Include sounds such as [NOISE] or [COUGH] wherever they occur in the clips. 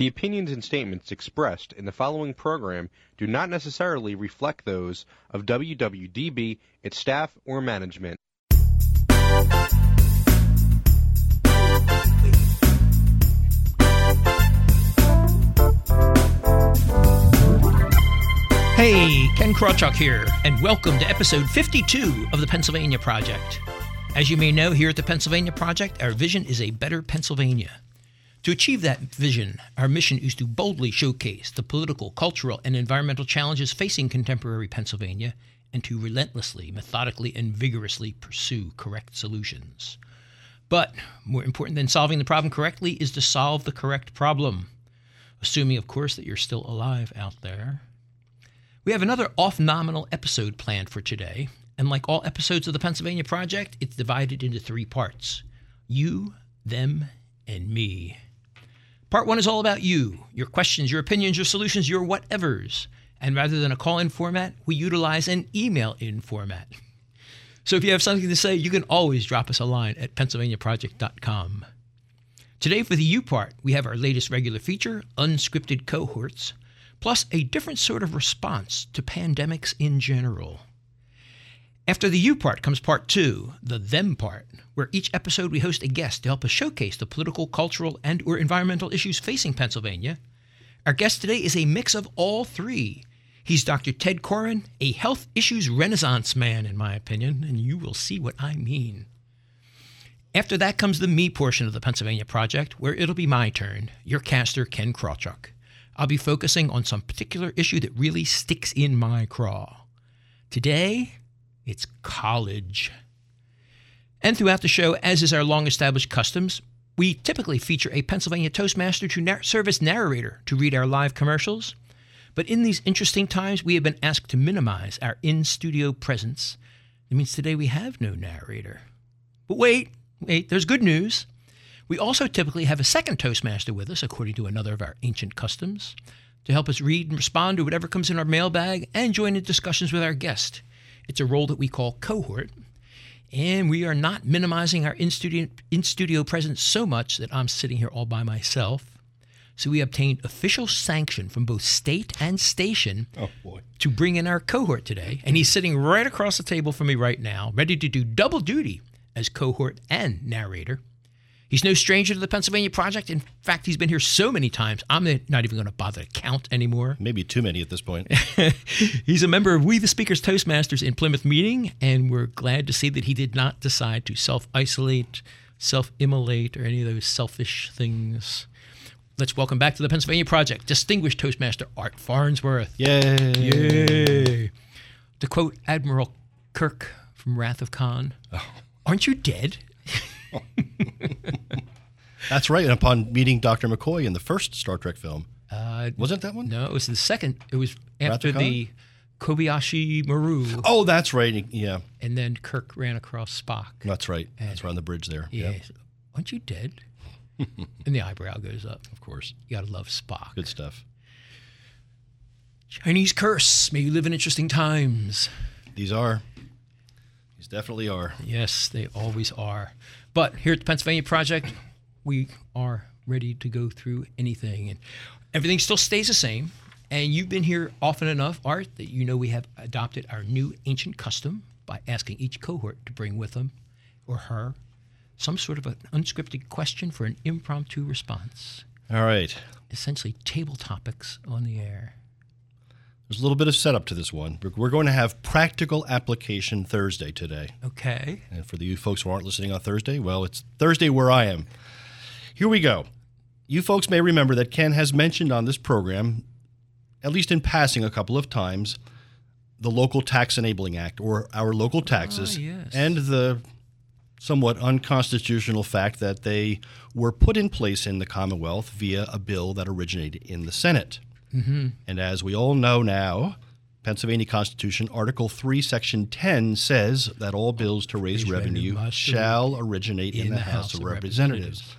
The opinions and statements expressed in the following program do not necessarily reflect those of WWDB, its staff, or management. Hey, Ken Krawchuk here, and welcome to episode 52 of the Pennsylvania Project. As you may know, here at the Pennsylvania Project, our vision is a better Pennsylvania. To achieve that vision, our mission is to boldly showcase the political, cultural, and environmental challenges facing contemporary Pennsylvania and to relentlessly, methodically, and vigorously pursue correct solutions. But more important than solving the problem correctly is to solve the correct problem. Assuming, of course, that you're still alive out there. We have another off nominal episode planned for today, and like all episodes of the Pennsylvania Project, it's divided into three parts you, them, and me. Part one is all about you, your questions, your opinions, your solutions, your whatevers. And rather than a call in format, we utilize an email in format. So if you have something to say, you can always drop us a line at pennsylvaniaproject.com. Today, for the U part, we have our latest regular feature, Unscripted Cohorts, plus a different sort of response to pandemics in general. After the you part comes part two, the them part, where each episode we host a guest to help us showcase the political, cultural, and or environmental issues facing Pennsylvania. Our guest today is a mix of all three. He's Dr. Tedd Koren, a health issues renaissance man, in my opinion, and you will see what I mean. After that comes the me portion of the Pennsylvania Project, where it'll be my turn, your caster, Ken Krawchuk. I'll be focusing on some particular issue that really sticks in my craw. Today, it's college. And throughout the show, as is our long established customs, we typically feature a Pennsylvania Toastmaster to nar- serve as narrator to read our live commercials. But in these interesting times, we have been asked to minimize our in studio presence. It means today we have no narrator. But wait, wait, there's good news. We also typically have a second Toastmaster with us, according to another of our ancient customs, to help us read and respond to whatever comes in our mailbag and join in discussions with our guest. It's a role that we call cohort, and we are not minimizing our in studio, in studio presence so much that I'm sitting here all by myself. So we obtained official sanction from both state and station Oh boy. to bring in our cohort today, and he's sitting right across the table from me right now, ready to do double duty as cohort and narrator. He's no stranger to the Pennsylvania Project. In fact, he's been here so many times, I'm not even going to bother to count anymore. Maybe too many at this point. [LAUGHS] He's a member of We the Speakers Toastmasters in Plymouth Meeting, and we're glad to see that he did not decide to self isolate, self immolate, or any of those selfish things. Let's welcome back to the Pennsylvania Project, distinguished Toastmaster Art Farnsworth. Yay. Yay. To quote Admiral Kirk from Wrath of Khan, oh. aren't you dead? [LAUGHS] [LAUGHS] That's right. And upon meeting Dr. McCoy in the first Star Trek film, Uh, wasn't that one? no, it was the second. It was after Khan? the Kobayashi Maru, Oh, that's right. Yeah, and then Kirk ran across Spock. that's right. That's on the bridge there. Yeah. Yep, Aren't you dead? [LAUGHS] and the eyebrow goes up. of course. You gotta love Spock. Good stuff. Chinese curse. May you live in interesting times. These are. These definitely are. Yes, they always are. But here at the Pennsylvania Project, we are ready to go through anything, and everything still stays the same. And you've been here often enough, Art, that you know we have adopted our new ancient custom by asking each cohort to bring with them or her some sort of an unscripted question for an impromptu response. All right. Essentially, table topics on the air. There's a little bit of setup to this one. We're- going to have practical application Thursday today. Okay. And for the you folks who aren't listening on Thursday, well, it's Thursday where I am. Here we go. You folks may remember that Ken has mentioned on this program, at least in passing a couple of times, the Local Tax Enabling Act, or our local taxes, Ah, yes. and the somewhat unconstitutional fact that they were put in place in the Commonwealth via a bill that originated in the Senate. Mm-hmm. And as we all know now, Pennsylvania Constitution, Article 3, Section 10 says that all bills to raise revenue revenue shall originate in, the, House, of Representatives. Representatives.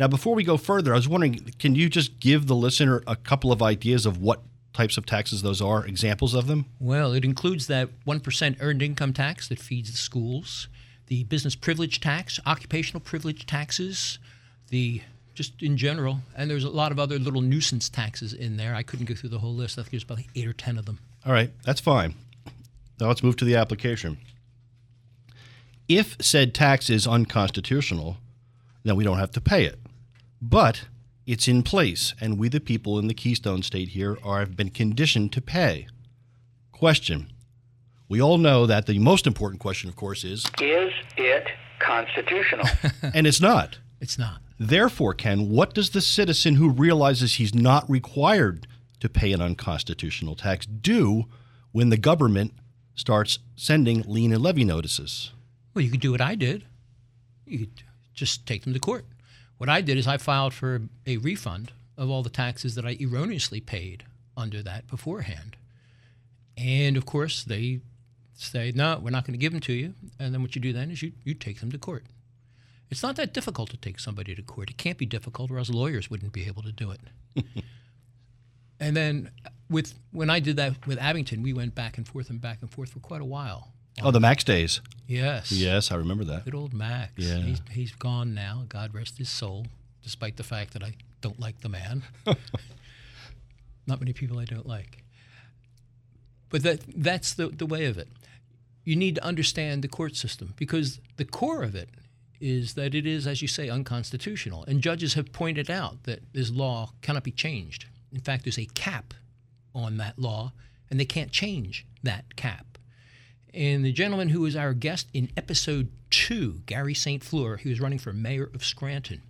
Now, before we go further, I was wondering can you just give the listener a couple of ideas of what types of taxes those are, examples of them? Well, it includes that 1% earned income tax that feeds the schools, the business privilege tax, occupational privilege taxes, the just in general. And there's a lot of other little nuisance taxes in there. I couldn't go through the whole list. I think there's about eight or ten of them. All right, that's fine. Now let's move to the application. If said tax is unconstitutional, then we don't have to pay it. But it's in place, and we, the people in the Keystone State here, are have been conditioned to pay. Question. We all know that the most important question, of course, is, Is it constitutional? [LAUGHS] and it's not. It's not. Therefore, Ken, what does the citizen who realizes he's not required to pay an unconstitutional tax do when the government starts sending lien and levy notices? Well, you could do what I did. You could just take them to court. What I did is I filed for a refund of all the taxes that I erroneously paid under that beforehand. And of course, they say, no, we're not going to give them to you. And then what you do then is you, you take them to court. It's not that difficult to take somebody to court. It can't be difficult, or else lawyers wouldn't be able to do it. [LAUGHS] and then with when I did that with Abington, we went back and forth and back and forth for quite a while. Oh, the Max days. Yes. Yes, I remember that. Good old Max. Yeah. He's, he's gone now. God rest his soul, despite the fact that I don't like the man. [LAUGHS] Not many people I don't like. But that that's the, the way of it. You need to understand the court system because the core of it is that it is, as you say, unconstitutional. And judges have pointed out that this law cannot be changed. In fact, there's a cap on that law, and they can't change that cap. And the gentleman who was our guest in episode two, Gary St. Fleur, he was running for mayor of Scranton.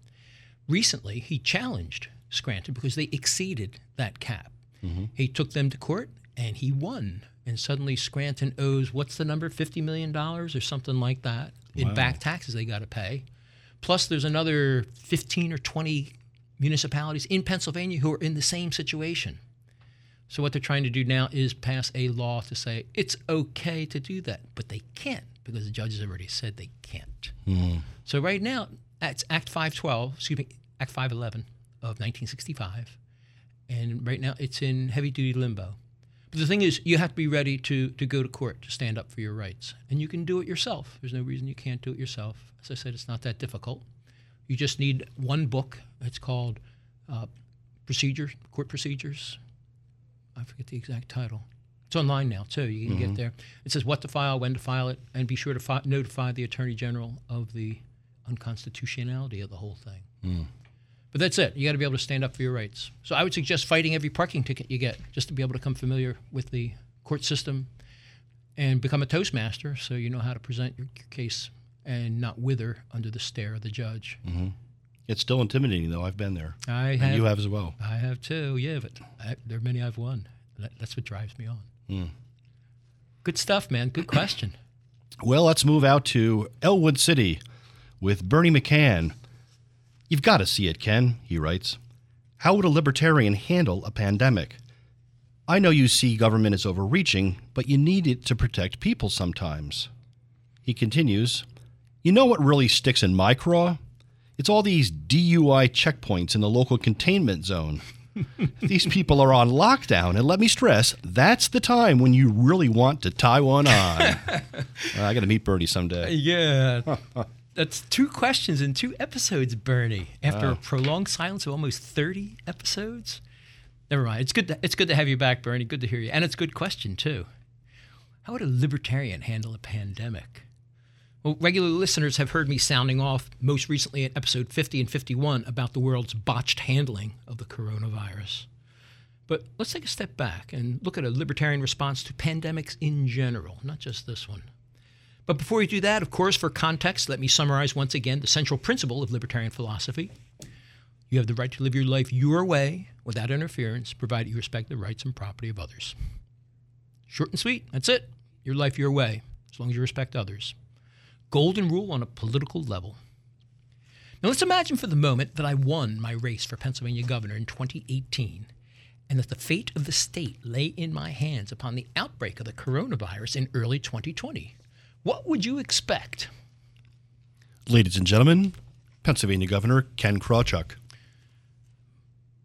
Recently, he challenged Scranton because they exceeded that cap. Mm-hmm. He took them to court and he won. And suddenly, Scranton owes what's the number, $50 million or something like that in back taxes they got to pay. Plus, there's another 15 or 20 municipalities in Pennsylvania who are in the same situation. So what they're trying to do now is pass a law to say it's okay to do that, but they can't because the judges have already said they can't. Hmm. So right now, it's Act 512, excuse me, Act 511 of 1965, and right now it's in heavy duty limbo. The thing is, you have to be ready to to go to court to stand up for your rights, and you can do it yourself. There's no reason you can't do it yourself. As I said, it's not that difficult. You just need one book. It's called uh, Procedure, Court Procedures. I forget the exact title. It's online now too. You can get there. It says what to file, when to file it, and be sure to fi- notify the Attorney General of the unconstitutionality of the whole thing. But that's it. You got to be able to stand up for your rights. So I would suggest fighting every parking ticket you get, just to be able to become familiar with the court system and become a Toastmaster, so you know how to present your, your case and not wither under the stare of the judge. Mm-hmm. It's still intimidating, though. I've been there. I And have, you have as well. I have too. Yeah, but I, there are many I've won. That, that's what drives me on. Hmm. Good stuff, man. Good question. Well, let's move out to Ellwood City with Bernie McCann. You've got to see it, Ken, he writes. How would a libertarian handle a pandemic? I know you see government as overreaching, but you need it to protect people sometimes. He continues, You know what really sticks in my craw? It's all these DUI checkpoints in the local containment zone. [LAUGHS] These people are on lockdown, and let me stress, that's the time when you really want to tie one on. [LAUGHS] Uh, I got to meet Bernie someday. Yeah. [LAUGHS] That's two questions in two episodes, Bernie. After a prolonged silence of almost 30 episodes. Never mind. It's good to, it's good to have you back, Bernie. Good to hear you. And it's a good question, too. How would a libertarian handle a pandemic? Well, regular listeners have heard me sounding off most recently at episode 50 and 51 about the world's botched handling of the coronavirus. But let's take a step back and look at a libertarian response to pandemics in general, not just this one. But before we do that, of course, for context, let me summarize once again the central principle of libertarian philosophy. You have the right to live your life your way without interference, provided you respect the rights and property of others. Short and sweet. That's it. Your life your way, as long as you respect others. Golden rule on a political level. Now let's imagine for the moment that I won my race for Pennsylvania governor in 2018 and that the fate of the state lay in my hands upon the outbreak of the coronavirus in early 2020. What would you expect? Ladies and gentlemen, Pennsylvania Governor Ken Krawchuk.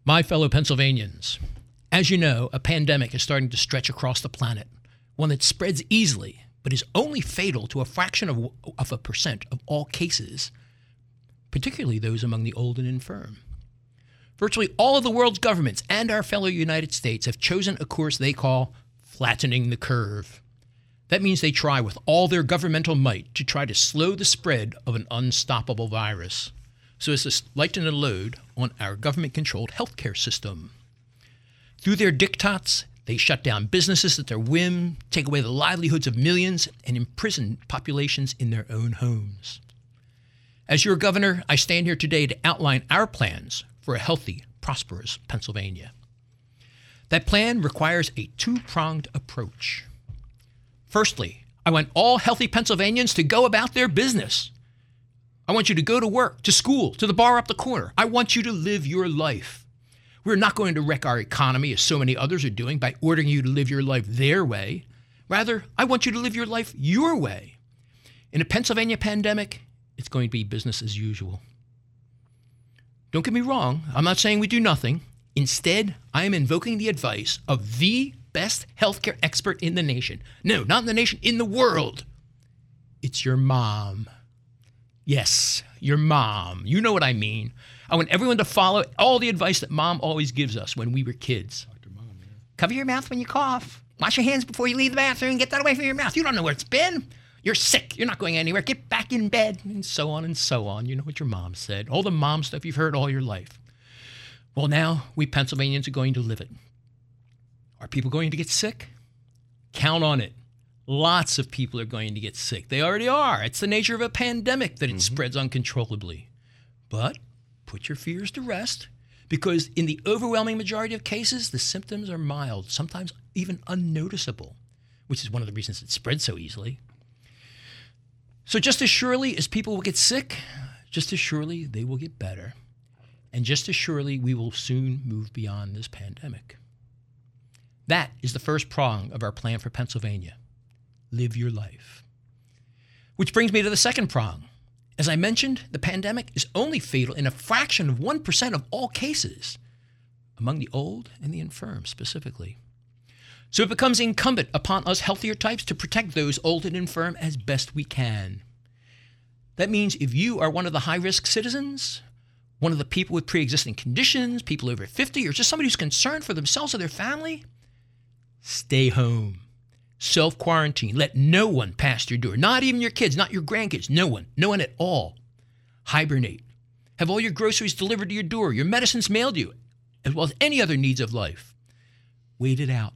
My fellow Pennsylvanians, as you know, a pandemic is starting to stretch across the planet, one that spreads easily but is only fatal to a fraction of, of a percent of all cases, particularly those among the old and infirm. Virtually all of the world's governments and our fellow United States have chosen a course they call flattening the curve. That means they try with all their governmental might to try to slow the spread of an unstoppable virus so as to lighten the load on our government controlled healthcare system. Through their diktats, they shut down businesses at their whim, take away the livelihoods of millions, and imprison populations in their own homes. As your governor, I stand here today to outline our plans for a healthy, prosperous Pennsylvania. That plan requires a two pronged approach. Firstly, I want all healthy Pennsylvanians to go about their business. I want you to go to work, to school, to the bar up the corner. I want you to live your life. We're not going to wreck our economy as so many others are doing by ordering you to live your life their way. Rather, I want you to live your life your way. In a Pennsylvania pandemic, it's going to be business as usual. Don't get me wrong, I'm not saying we do nothing. Instead, I am invoking the advice of the best healthcare expert in the nation. No, not in the nation, in the world. It's your mom. Yes, your mom. You know what I mean. I want everyone to follow all the advice that mom always gives us when we were kids. Dr. Mom, yeah. Cover your mouth when you cough. Wash your hands before you leave the bathroom. Get that away from your mouth. You don't know where it's been. You're sick. You're not going anywhere. Get back in bed. And so on and so on. You know what your mom said. All the mom stuff you've heard all your life. Well, now we Pennsylvanians are going to live it. Are people going to get sick? Count on it. Lots of people are going to get sick. They already are. It's the nature of a pandemic that it mm-hmm. spreads uncontrollably. But put your fears to rest because, in the overwhelming majority of cases, the symptoms are mild, sometimes even unnoticeable, which is one of the reasons it spreads so easily. So, just as surely as people will get sick, just as surely they will get better. And just as surely we will soon move beyond this pandemic. That is the first prong of our plan for Pennsylvania live your life. Which brings me to the second prong. As I mentioned, the pandemic is only fatal in a fraction of 1% of all cases, among the old and the infirm specifically. So it becomes incumbent upon us healthier types to protect those old and infirm as best we can. That means if you are one of the high risk citizens, one of the people with pre existing conditions, people over 50, or just somebody who's concerned for themselves or their family, stay home. Self quarantine. Let no one pass your door. Not even your kids, not your grandkids. No one. No one at all. Hibernate. Have all your groceries delivered to your door, your medicines mailed to you, as well as any other needs of life. Wait it out.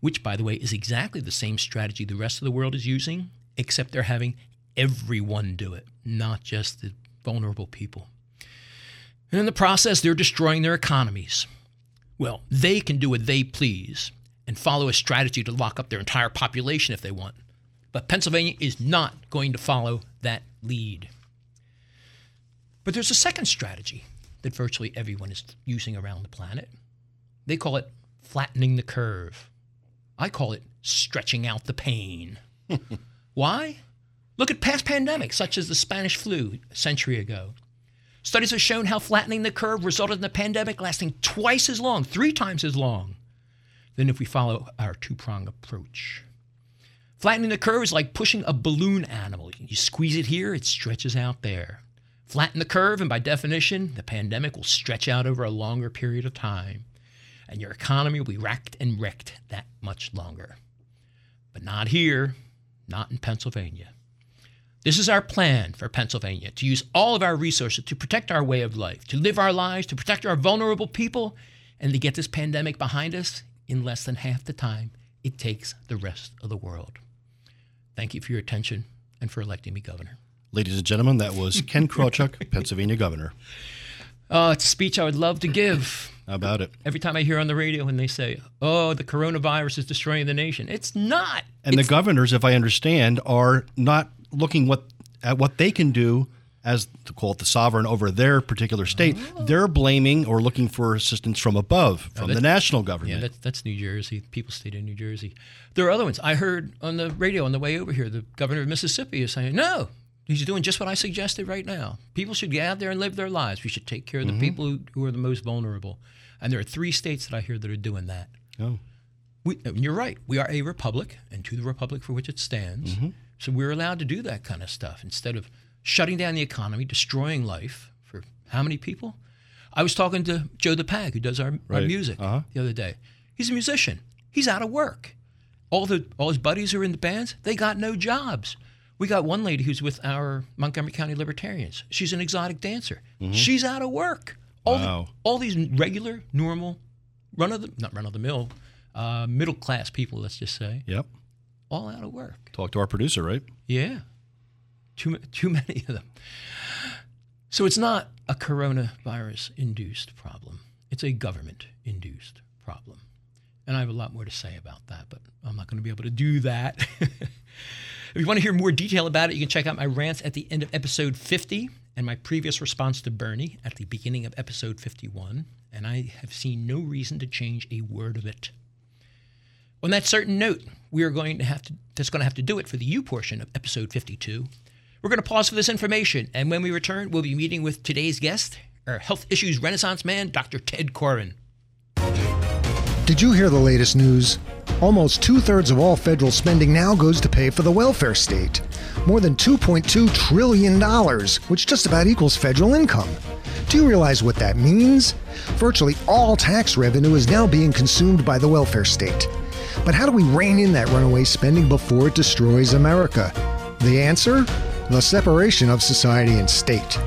Which, by the way, is exactly the same strategy the rest of the world is using, except they're having everyone do it, not just the vulnerable people. And in the process, they're destroying their economies. Well, they can do what they please and follow a strategy to lock up their entire population if they want. But Pennsylvania is not going to follow that lead. But there's a second strategy that virtually everyone is using around the planet. They call it flattening the curve. I call it stretching out the pain. [LAUGHS] Why? Look at past pandemics, such as the Spanish flu a century ago. Studies have shown how flattening the curve resulted in a pandemic lasting twice as long, three times as long, than if we follow our two prong approach. Flattening the curve is like pushing a balloon animal. You squeeze it here, it stretches out there. Flatten the curve, and by definition, the pandemic will stretch out over a longer period of time, and your economy will be racked and wrecked that much longer. But not here, not in Pennsylvania. This is our plan for Pennsylvania to use all of our resources to protect our way of life, to live our lives, to protect our vulnerable people, and to get this pandemic behind us in less than half the time it takes the rest of the world. Thank you for your attention and for electing me governor. Ladies and gentlemen, that was Ken [LAUGHS] Krawchuk, Pennsylvania governor. Oh, it's a speech I would love to give. How about it? Every time I hear on the radio when they say, oh, the coronavirus is destroying the nation, it's not. And It's- the governors, if I understand, are not looking what at what they can do as to call it the sovereign over their particular state. Oh. They're blaming or looking for assistance from above, from the that's- national Yeah, government. that's, that's New Jersey. People state in New Jersey. There are other ones. I heard on the radio on the way over here, the governor of Mississippi is saying, no, he's doing just what I suggested right now. People should get out there and live their lives. We should take care of the mm-hmm. people who, who are the most vulnerable. And there are three states that I hear that are doing that. oh, We, you're right. We are a republic, and to the republic for which it stands. Mm-hmm. So we're allowed to do that kind of stuff instead of shutting down the economy, destroying life for how many people? I was talking to Joe the Pag, who does our, our music, Uh-huh. the other day. He's a musician. He's out of work. All the all his buddies who are in the bands, they got no jobs. We got one lady who's with our Montgomery County Libertarians. She's an exotic dancer. She's out of work. All, the- Mm-hmm. All these regular, normal, run of the not run of the mill, uh, middle class people, let's just say, Yep. all out of work. Talk to our producer, right? Yeah. Too, too [LAUGHS] many of them. So it's not a coronavirus induced problem, it's a government induced problem. And I have a lot more to say about that, but I'm not going to be able to do that. [LAUGHS] if you want to hear more detail about it, you can check out my rants at the end of episode 50 and my previous response to Bernie at the beginning of episode 51. And I have seen no reason to change a word of it. On that certain note, we are going to have to that's going to have to do it for the U portion of episode 52. We're going to pause for this information, and when we return, we'll be meeting with today's guest, our health issues renaissance man, Dr. Tedd Koren. Did you hear the latest news? Almost two thirds of all federal spending now goes to pay for the welfare state. More than $2.2 trillion, which just about equals federal income. Do you realize what that means? Virtually all tax revenue is now being consumed by the welfare state. But how do we rein in that runaway spending before it destroys America? The answer? The separation of society and state.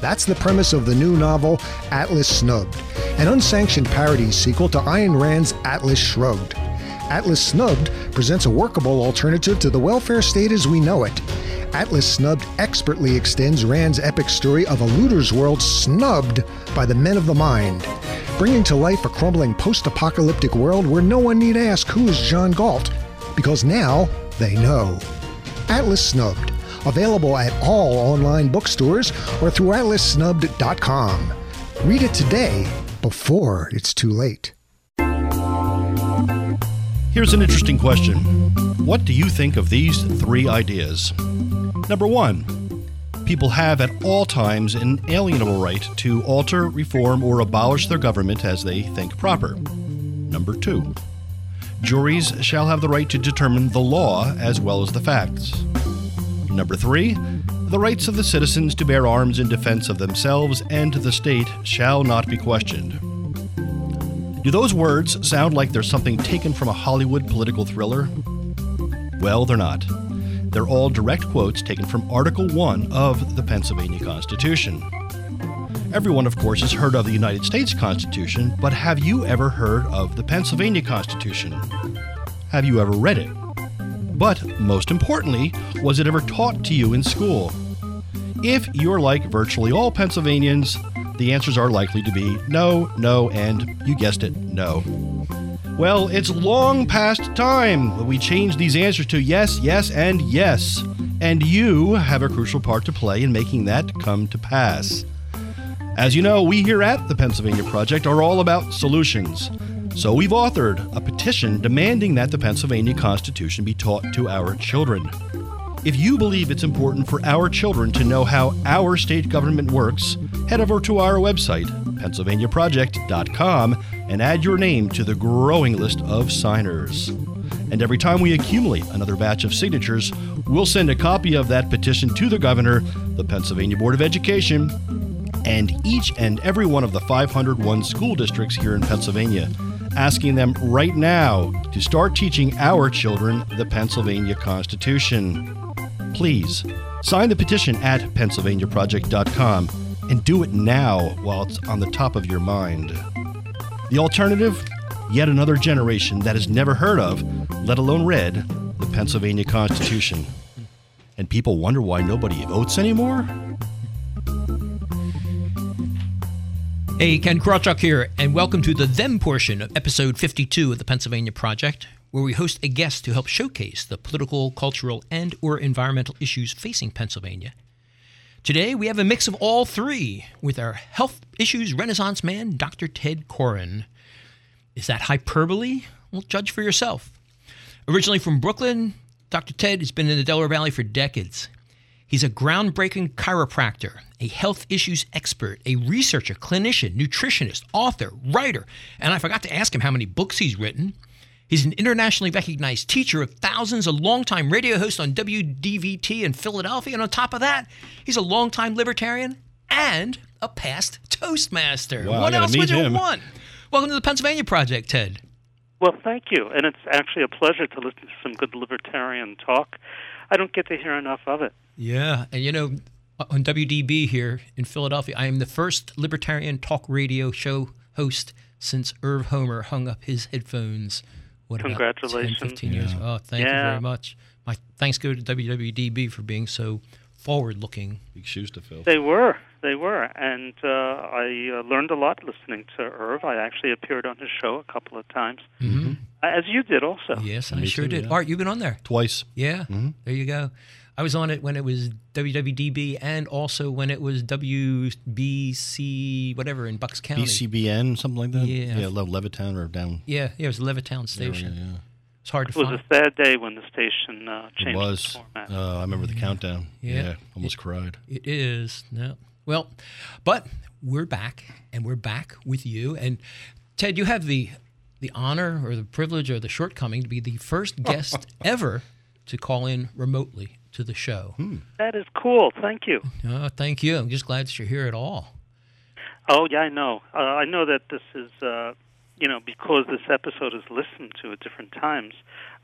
That's the premise of the new novel Atlas Snubbed, an unsanctioned parody sequel to Ayn Rand's Atlas Shrugged. Atlas Snubbed presents a workable alternative to the welfare state as we know it. Atlas Snubbed expertly extends Rand's epic story of a looter's world snubbed by the men of the mind, bringing to life a crumbling post apocalyptic world where no one need ask who is John Galt, because now they know. Atlas Snubbed, available at all online bookstores or through atlassnubbed.com. Read it today before it's too late. Here's an interesting question What do you think of these three ideas? Number one, people have at all times an alienable right to alter, reform, or abolish their government as they think proper. Number two, juries shall have the right to determine the law as well as the facts. Number three, the rights of the citizens to bear arms in defense of themselves and the state shall not be questioned. Do those words sound like they're something taken from a Hollywood political thriller? Well, they're not. They're all direct quotes taken from Article 1 of the Pennsylvania Constitution. Everyone, of course, has heard of the United States Constitution, but have you ever heard of the Pennsylvania Constitution? Have you ever read it? But most importantly, was it ever taught to you in school? If you're like virtually all Pennsylvanians, the answers are likely to be no, no, and you guessed it, no. Well, it's long past time that we change these answers to yes, yes, and yes. And you have a crucial part to play in making that come to pass. As you know, we here at the Pennsylvania Project are all about solutions. So we've authored a petition demanding that the Pennsylvania Constitution be taught to our children. If you believe it's important for our children to know how our state government works, head over to our website, pennsylvaniaproject.com, and add your name to the growing list of signers. And every time we accumulate another batch of signatures, we'll send a copy of that petition to the governor, the Pennsylvania Board of Education, and each and every one of the 501 school districts here in Pennsylvania, asking them right now to start teaching our children the Pennsylvania Constitution. Please sign the petition at pennsylvaniaproject.com and do it now while it's on the top of your mind. The alternative? Yet another generation that has never heard of, let alone read, the Pennsylvania Constitution. And people wonder why nobody votes anymore? Hey, Ken Krawchuk here, and welcome to the Them portion of episode 52 of the Pennsylvania Project, where we host a guest to help showcase the political, cultural, and or environmental issues facing Pennsylvania. Today, we have a mix of all three with our health issues renaissance man, Dr. Tedd Koren. Is that hyperbole? Well, judge for yourself. Originally from Brooklyn, Dr. Ted has been in the Delaware Valley for decades. He's a groundbreaking chiropractor, a health issues expert, a researcher, clinician, nutritionist, author, writer, and I forgot to ask him how many books he's written. He's an internationally recognized teacher of thousands, a longtime radio host on WDVT in Philadelphia, and on top of that, he's a longtime libertarian and a past Toastmaster. Wow, what else meet would you him. want? Welcome to the Pennsylvania Project, Ted. Well, thank you. And it's actually a pleasure to listen to some good libertarian talk. I don't get to hear enough of it. Yeah, and you know, on WDB here in Philadelphia, I am the first libertarian talk radio show host since Irv Homer hung up his headphones. What about 10, Congratulations. 15 years? Oh, thank you very much. My thanks go to WWDB for being so forward-looking. Big shoes to fill. They were. They were. And uh, I uh, learned a lot listening to Irv. I actually appeared on his show a couple of times, Mm-hmm. as you did also. Yes, I Me sure too, did. yeah. Art, you've been on there. Twice. Yeah, there you go. I was on it when it was WWDB and also when it was WBC, whatever, in Bucks County. BCBN, something like that. Yeah. Yeah, Levittown or down. Yeah, yeah, it was Levittown Yeah, Station. yeah. It's hard to It was find. a sad day when the station uh, It changed was. its format. Uh, I remember the countdown. Yeah. Yeah, almost cried. It is. No. Well, but we're back and we're back with you. And Ted, you have the the honor or the privilege or the shortcoming to be the first [LAUGHS] guest ever to call in remotely to the show. That is cool. Thank you. Oh, thank you. I'm just glad that you're here at all. Oh yeah, I know. Uh, I know that this is, uh, you know, because this episode is listened to at different times.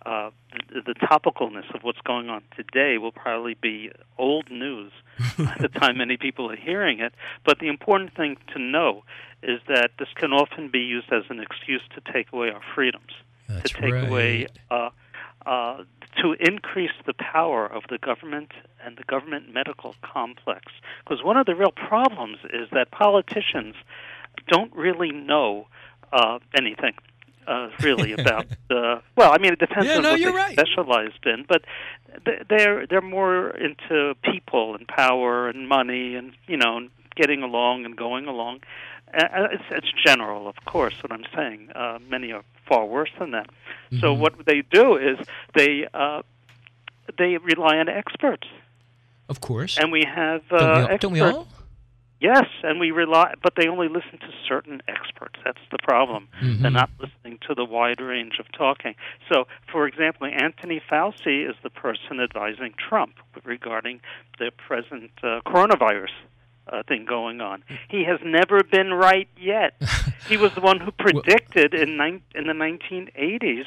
Uh, the, the topicalness of what's going on today will probably be old news [LAUGHS] by the time many people are hearing it. But the important thing to know is that this can often be used as an excuse to take away our freedoms, That's to take away, uh, uh, to increase the power of the government and the government medical complex. Because one of the real problems is that politicians don't really know uh, anything. Uh, really [LAUGHS] about uh, well, I mean, it depends Yeah, on no, what you're they right. specialized in, but they're they're more into people and power and money and you know getting along and going along. Uh, it's, it's general, of course. What I'm saying, uh, many are far worse than that. So Mm-hmm. what they do is they uh, they rely on experts, Of course. and we have uh, don't, we experts. don't we all? Yes, and we rely, but they only listen to certain experts. That's the problem. Mm-hmm. They're not listening to the wide range of talking. So, for example, Anthony Fauci is the person advising Trump regarding the present uh, coronavirus uh, thing going on. He has never been right yet. [LAUGHS] he was the one who predicted in nine, in the 1980s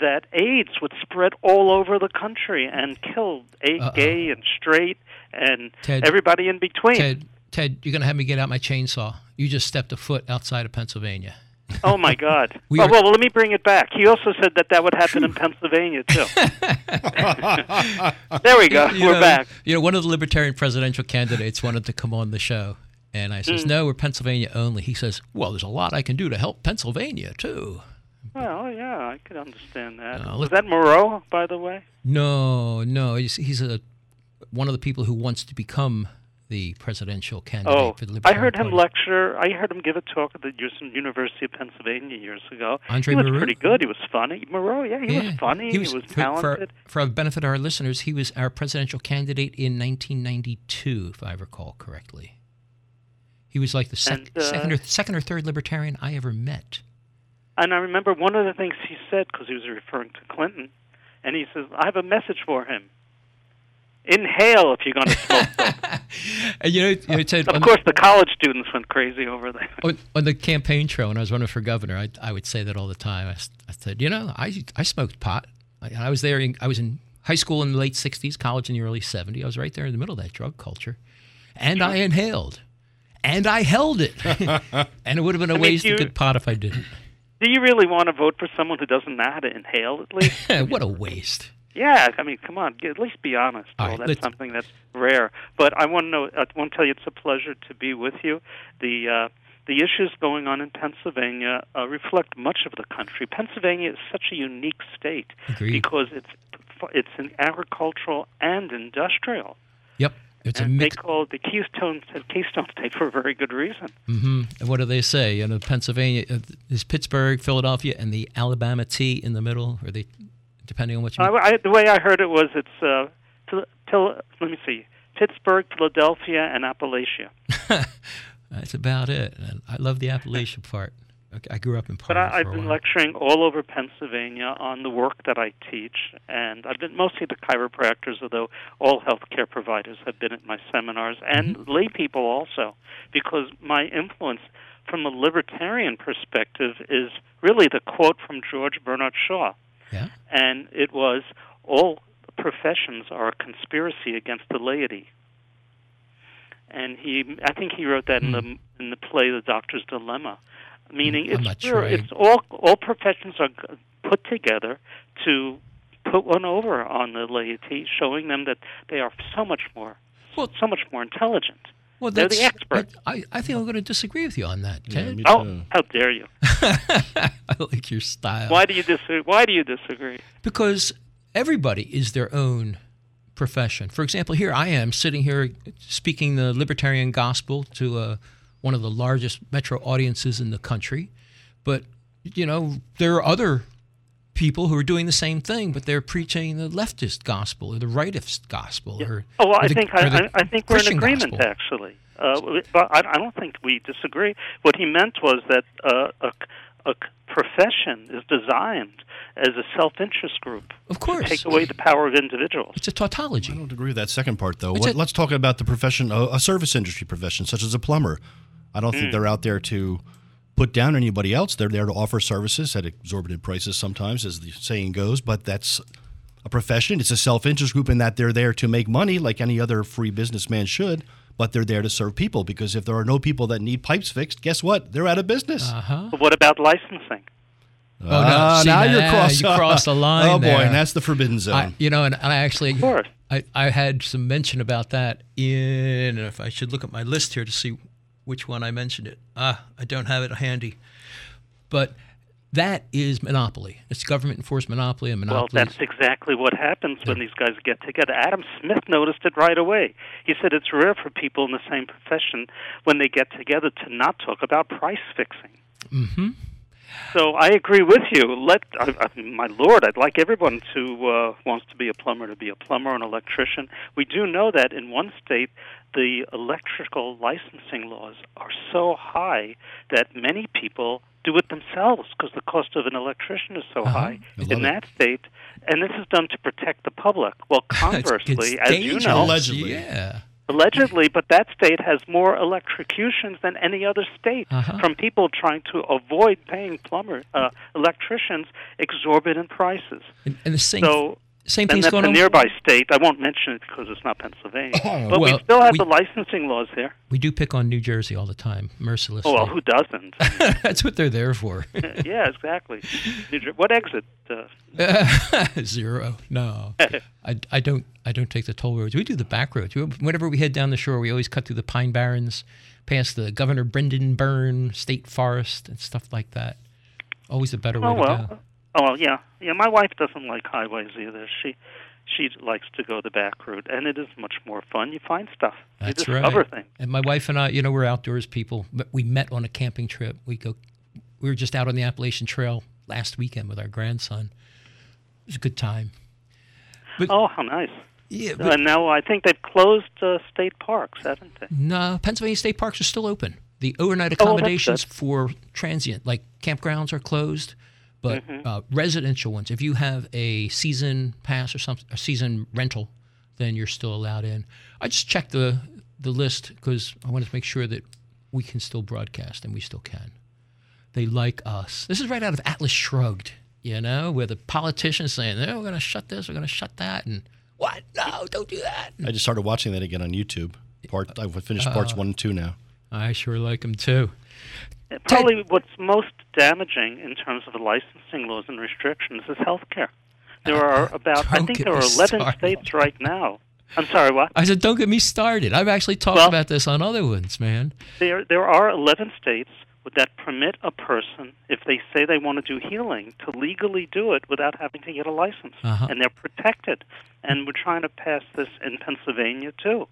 that AIDS would spread all over the country and kill a gay and straight and Ted- everybody in between. Ted, Ted, you're going to have me get out my chainsaw. You just stepped a foot outside of Pennsylvania. Oh my God! [LAUGHS] We oh, are- well, let me bring it back. He also said that that would happen in Pennsylvania too. [LAUGHS] there we go. You We're know, back. You know, one of the libertarian presidential candidates wanted to come on the show. And I Mm. says, no, we're Pennsylvania only. He says, well, there's a lot I can do to help Pennsylvania, too. Well, yeah, I could understand that. Uh, Was that Marrou, by the way? No, no, he's, he's a one of the people who wants to become the presidential candidate Oh, for the I heard him Party. lecture. I heard him give a talk at the University of Pennsylvania years ago. Andre he was Marrou? pretty good. He was funny. Marrou, yeah, he was funny. He was, for, for, talented. for the benefit of our listeners, he was our presidential candidate in 1992, if I recall correctly. He was like the sec- And, uh, second, or, second or third libertarian I ever met. And I remember one of the things he said because he was referring to Clinton, and he says, "I have a message for him. Inhale if you're going to smoke." [LAUGHS] dope." And you know, you know Ted, of course, the college students went crazy over that. on, on the campaign trail when I was running for governor, I, I would say that all the time. I, I said, you know, I, I smoked pot. I, I was there. In, I was in high school in the late '60s, college in the early '70s. I was right there in the middle of that drug culture, and I inhaled, and I held it, [LAUGHS] and it would have been a mean, waste you- of good pot if I didn't. Do you really want to vote for someone who doesn't know how to inhale at least? [LAUGHS] what a waste. Yeah, I mean, come on, at least be honest. Well, right, that's let's- something that's rare. But I want to know. I want to tell you, it's a pleasure to be with you. The uh, the issues going on in Pennsylvania uh, reflect much of the country. Pennsylvania is such a unique state Agreed. because it's it's an agricultural and industrial. Yep, it's a and they call it the Keystone Keystone State for a very good reason. hmm And what do they say? You know, Pennsylvania uh, is Pittsburgh, Philadelphia, and the Alabama T in the middle. Or they, depending on what you. I, I, the way I heard it was it's uh, till, till let me see, Pittsburgh, Philadelphia, and Appalachia. [LAUGHS] That's about it. And I love the Appalachia [LAUGHS] part. I grew up in But I, a been while. lecturing all over Pennsylvania on the work that I teach, and I've been mostly to chiropractors, although all healthcare providers have been at my seminars, and Mm-hmm. lay people also, because my influence from a libertarian perspective is really the quote from George Bernard Shaw, Yeah. and it was all professions are a conspiracy against the laity. And he, I think he wrote that in the in the play *The Doctor's Dilemma*, meaning Hmm. I'm it's sure it's all all professions are g- put together to put one over on the laity, showing them that they are so much more, Well- so much more intelligent. Well, They're the that's- experts. I, I, I think I'm going to disagree with you on that, Yeah, Ted. me Oh, how dare you! [LAUGHS] I like your style. Why do you disagree? Why do you disagree? Because everybody is their own profession. For example, here I am sitting here speaking the libertarian gospel to uh, one of the largest metro audiences in the country. But, you know, there are other people who are doing the same thing, but they're preaching the leftist gospel or the rightist gospel. Or, Oh well, or I the- think or I, the I, I think we're in agreement gospel. actually. Uh, but I, I don't think we disagree. What he meant was that uh, a, a profession is designed as a self-interest group Of to course. take away the power of individuals. It's a tautology. I don't agree with that second part, though. What, a- let's talk about the profession, a, a service industry profession, such as a plumber. I don't think they're out there to put down anybody else. They're there to offer services at exorbitant prices sometimes, as the saying goes, but that's a profession. It's a self interest group in that they're there to make money like any other free businessman should, but they're there to serve people because if there are no people that need pipes fixed, guess what? They're out of business. Uh-huh. But what about licensing? Oh, no. Ah, See, now now you're cross. you crossed the [LAUGHS] line Oh boy, there. and that's the forbidden zone. I, you know, and, and I actually, Of course. I, I had some mention about that in, if I should look at my list here to see which one I mentioned it. Ah, I don't have it handy. But that is monopoly. It's government enforced monopoly and monopoly. Well, that's exactly what happens when these guys get together. Adam Smith noticed it right away. He said it's rare for people in the same profession when they get together to not talk about price fixing. mm-hmm. So I agree with you. Let I, I, my lord, I'd like everyone to uh, wants to be a plumber to be a plumber, an electrician. We do know that in one state, the electrical licensing laws are so high that many people do it themselves because the cost of an electrician is so Uh-huh. high I love in it. that state. And this is done to protect the public. Well, [LAUGHS] conversely, it's as you know, Allegedly. Yeah. Allegedly, but that state has more electrocutions than any other state Uh-huh. from people trying to avoid paying plumber uh, electricians exorbitant prices. And, and the same, So, same and thing's going a on. nearby state. I won't mention it because it's not Pennsylvania, but we still have we- the licensing laws there. We do pick on New Jersey all the time, mercilessly. Oh well, who doesn't? [LAUGHS] That's what they're there for. [LAUGHS] yeah, exactly. New Jer- what exit? Uh, [LAUGHS] Zero. No, I, I don't. I don't take the toll roads. We do the back roads. Whenever we head down the shore, we always cut through the Pine Barrens, past the Governor Brendan Byrne State Forest and stuff like that. Always a better way oh to well. go. Oh yeah, yeah. My wife doesn't like highways either. She she likes to go the back route, and it is much more fun. You find stuff. That's you right. discover things. And my wife and I, you know, we're outdoors people. But we met on a camping trip. We go. We were just out on the Appalachian Trail last weekend with our grandson. It was a good time. Oh, how nice. Yeah, but and now I think they've closed uh, state parks, haven't they? No, Pennsylvania state parks are still open. The overnight Oh, accommodations good. for transient, like campgrounds, are closed, but Mm-hmm. uh, residential ones, if you have a season pass or something, a season rental, then you're still allowed in. I just checked the the list because I wanted to make sure that we can still broadcast, and we still can. They like us. This is right out of Atlas Shrugged, you know, where the politicians saying, "No, we're going to shut this, we're going to shut that," and what? No, don't do that. I just started watching that again on YouTube. Part I've finished parts one and two now. I sure like them too. Uh, Probably what's most damaging in terms of the licensing laws and restrictions is health care. There are about, I Don't think there are 11 started. states right now. I'm sorry, what? I said, don't get me started. I've actually talked Well- about this on other ones, man. There, there are 11 states that permit a person, if they say they want to do healing, to legally do it without having to get a license. Uh-huh. And they're protected. And we're trying to pass this in Pennsylvania, too.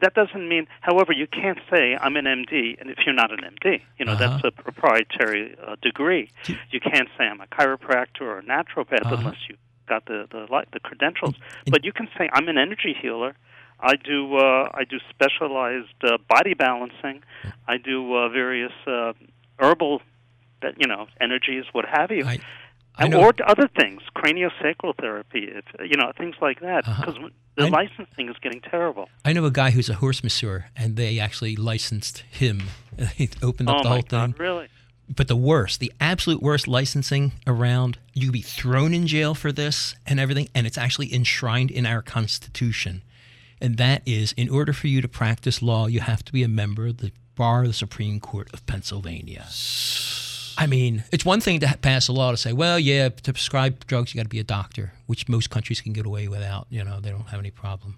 That doesn't mean, however, you can't say, I'm an MD, and if you're not an MD, you know, Uh-huh. that's a proprietary uh, degree. You can't say, I'm a chiropractor or a naturopath Uh-huh. unless you got the, the, the credentials. But you can say, I'm an energy healer. I do uh, I do specialized uh, body balancing. I do uh, various uh, herbal you know energies, what have you. I, I or other things, craniosacral therapy, if, you know, things like that. Uh-huh. Because the I- licensing is getting terrible. I know a guy who's a horse masseur, and they actually licensed him. [LAUGHS] They opened up oh the whole God, thing. really? But the worst, the absolute worst licensing around, you could be thrown in jail for this and everything, and it's actually enshrined in our Constitution. And that is, in order for you to practice law, you have to be a member of the Bar of the Supreme Court of Pennsylvania. I mean, it's one thing to pass a law to say, well, yeah, to prescribe drugs, you got to be a doctor, which most countries can get away without. You know, they don't have any problem.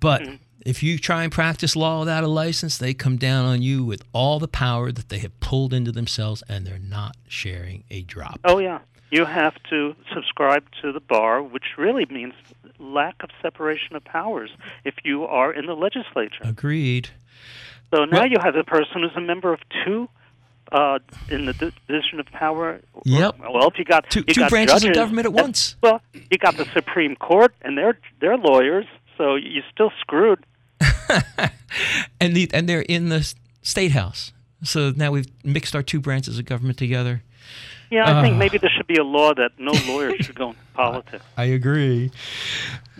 But mm-hmm. if you try and practice law without a license, they come down on you with all the power that they have pulled into themselves, and they're not sharing a drop. Oh, yeah. You have to subscribe to the bar, which really means lack of separation of powers if you are in the legislature. Agreed. So now Well- you have a person who's a member of two uh, in the di- division of power. Yep. Well, if you got Two- you two got branches of government at once. Well, you got the Supreme Court, and they're they're lawyers, so you're still screwed. [LAUGHS] And the, and they're in the state house. So now we've mixed our two branches of government together. Yeah, I think Ah. maybe there should be a law that no lawyer [LAUGHS] should go into politics. I agree.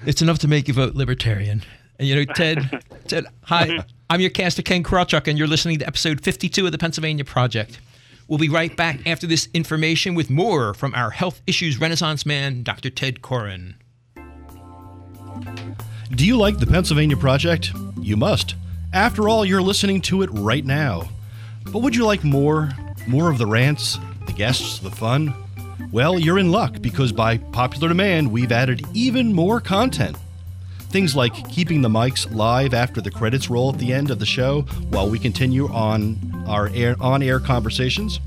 It's enough to make you vote libertarian. And you know, Ted, [LAUGHS] Ted, hi, I'm your caster Ken Krawchuk, and you're listening to episode 52 of the Pennsylvania Project. We'll be right back after this information with more from our health issues renaissance man, Dr. Tedd Koren. Do you like the Pennsylvania Project? You must. After all, you're listening to it right now. But would you like more? More of the rants, the guests, the fun? Well, you're in luck because by popular demand, we've added even more content. Things like keeping the mics live after the credits roll at the end of the show while we continue on our air, on-air conversations.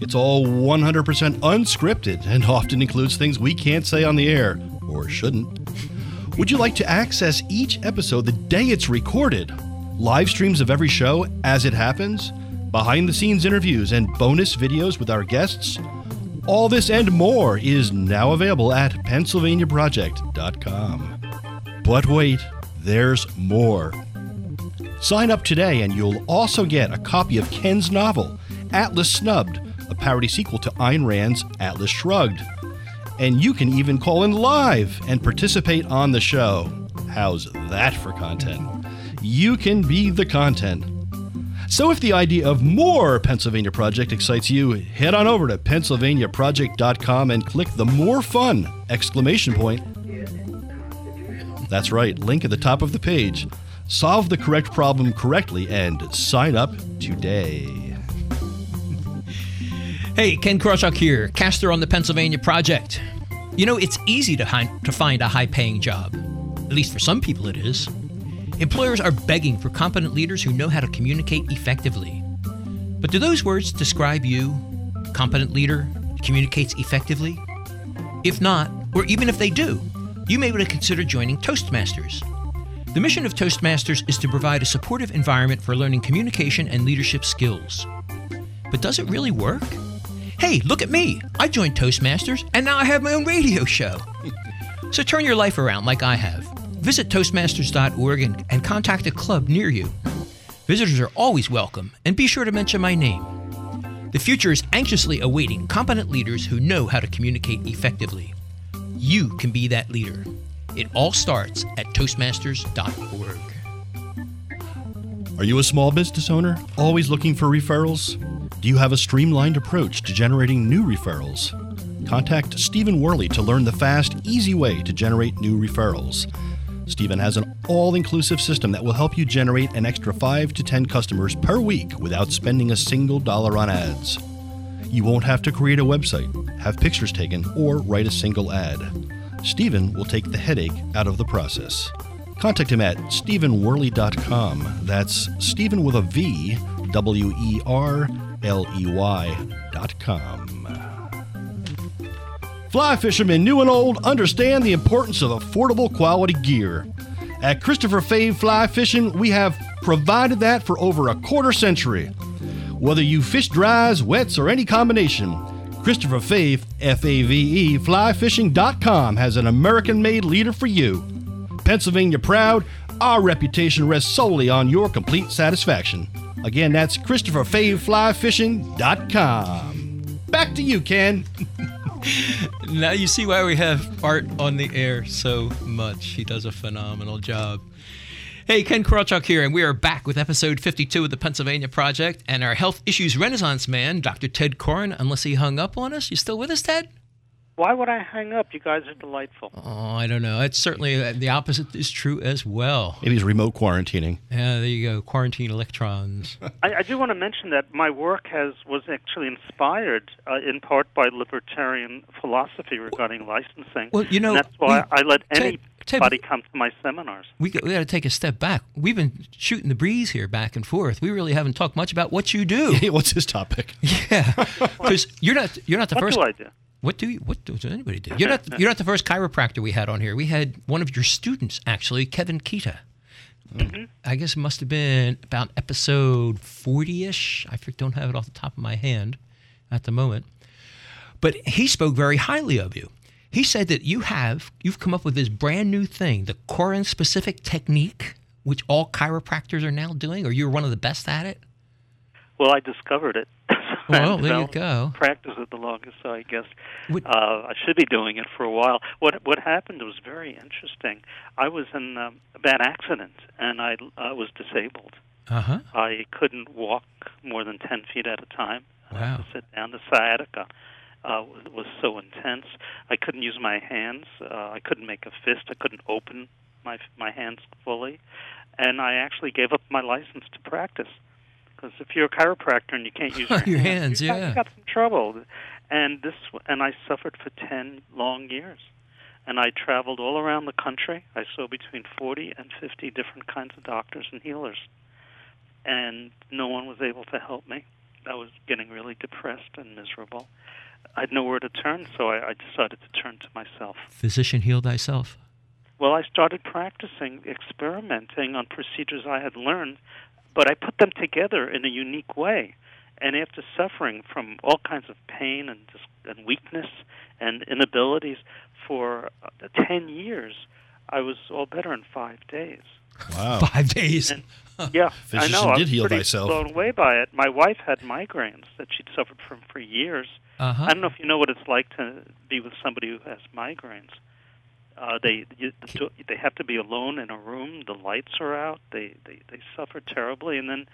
It's all 100% unscripted and often includes things we can't say on the air or shouldn't. Would you like to access each episode the day it's recorded? Live streams of every show as it happens? Behind the scenes interviews and bonus videos with our guests? All this and more is now available at PennsylvaniaProject.com. But wait, there's more. Sign up today and you'll also get a copy of Ken's novel, Atlas Snubbed, a parody sequel to Ayn Rand's Atlas Shrugged. And you can even call in live and participate on the show. How's that for content? You can be the content. So if the idea of more Pennsylvania Project excites you, head on over to pennsylvaniaproject.com and click the more fun exclamation point. That's right, link at the top of the page. Solve the correct problem correctly and sign up today. Hey, Ken Krawchuk here, caster on the Pennsylvania Project. You know, it's easy to, hi- to find a high paying job. At least for some people, it is. Employers are begging for competent leaders who know how to communicate effectively. But do those words describe you? Competent leader communicates effectively? If not, or even if they do, you may want to consider joining Toastmasters. The mission of Toastmasters is to provide a supportive environment for learning communication and leadership skills. But does it really work? Hey, look at me! I joined Toastmasters and now I have my own radio show. so turn your life around like I have. Visit Toastmasters.org and, and contact a club near you. Visitors are always welcome, and be sure to mention my name. The future is anxiously awaiting competent leaders who know how to communicate effectively. You can be that leader. It all starts at Toastmasters.org. Are you a small business owner always looking for referrals? Do you have a streamlined approach to generating new referrals? Contact Stephen Worley to learn the fast, easy way to generate new referrals. Stephen has an all inclusive system that will help you generate an extra 5 to 10 customers per week without spending a single dollar on ads. You won't have to create a website, have pictures taken, or write a single ad. Stephen will take the headache out of the process. Contact him at stephenworley.com. That's Stephen with a V, W E R L E Y.com. Fly fishermen, new and old, understand the importance of affordable quality gear. At Christopher Fave Fly Fishing, we have provided that for over a quarter century. Whether you fish dries, wets, or any combination, Christopher Fave, F A V E, flyfishing.com has an American made leader for you. Pennsylvania proud, our reputation rests solely on your complete satisfaction. Again, that's Christopher Fave Fly ChristopherFaveFlyFishing.com. Back to you, Ken. [LAUGHS] [LAUGHS] Now you see why we have Art on the air so much. He does a phenomenal job. Hey, Ken Krawchuk here, and we are back with episode 52 of the Pennsylvania Project and our health issues renaissance man, Dr. Tedd Koren. Unless he hung up on us, you still with us, Ted? Why would I hang up? You guys are delightful. Oh, I don't know. It's certainly uh, the opposite is true as well. Maybe he's remote quarantining. Yeah, there you go. Quarantine electrons. I, I do want to mention that my work has was actually inspired uh, in part by libertarian philosophy regarding licensing. Well, you know, and that's why we- I let Ted- Ted, anybody come to my seminars. we got, we got to take a step back. We've been shooting the breeze here, back and forth. We really haven't talked much about what you do. Hey, [LAUGHS] what's his topic? yeah, [LAUGHS] [LAUGHS] because you're not you're not the What first. do I do? What do you? What does anybody do? You're not. You're not the first chiropractor we had on here. We had one of your students actually, Kevin Kita. Mm-hmm. I guess it must have been about episode forty-ish. I don't have it off the top of my hand at the moment, but he spoke very highly of you. He said that you have you've come up with this brand new thing, the Koren specific technique, which all chiropractors are now doing, or you're one of the best at it. Well, I discovered it. [LAUGHS] Well, there you go. Practiced it the longest, so I guess Would- uh, I should be doing it for a while. What what happened was very interesting. I was in um, a bad accident, and I uh, was disabled. Uh huh. I couldn't walk more than ten feet at a time. I had Wow. to sit down. The sciatica uh, was, was so intense. I couldn't use my hands. Uh, I couldn't make a fist. I couldn't open my my hands fully, and I actually gave up my license to practice. Because if you're a chiropractor and you can't use [LAUGHS] your, Your hands, you got, yeah. you got some trouble. And this, and I suffered for ten long years. And I traveled all around the country. I saw between 40 and 50 different kinds of doctors and healers and no one was able to help me. I was getting really depressed and miserable. I had nowhere to turn, so I, I decided to turn to myself. Physician, heal thyself. Well, I started practicing, experimenting on procedures I had learned, but I put them together in a unique way. And after suffering from all kinds of pain and, dis- and weakness and inabilities for uh, 10 years, I was all better in five days. Wow. [LAUGHS] Five days. And- [LAUGHS] Yeah, Physician I know. I did was heal pretty thyself. blown away by it. My wife had migraines that she'd suffered from for years. Uh huh. I don't know if you know what it's like to be with somebody who has migraines. Uh, they you, they have to be alone in a room. The lights are out. They they they suffer terribly, and then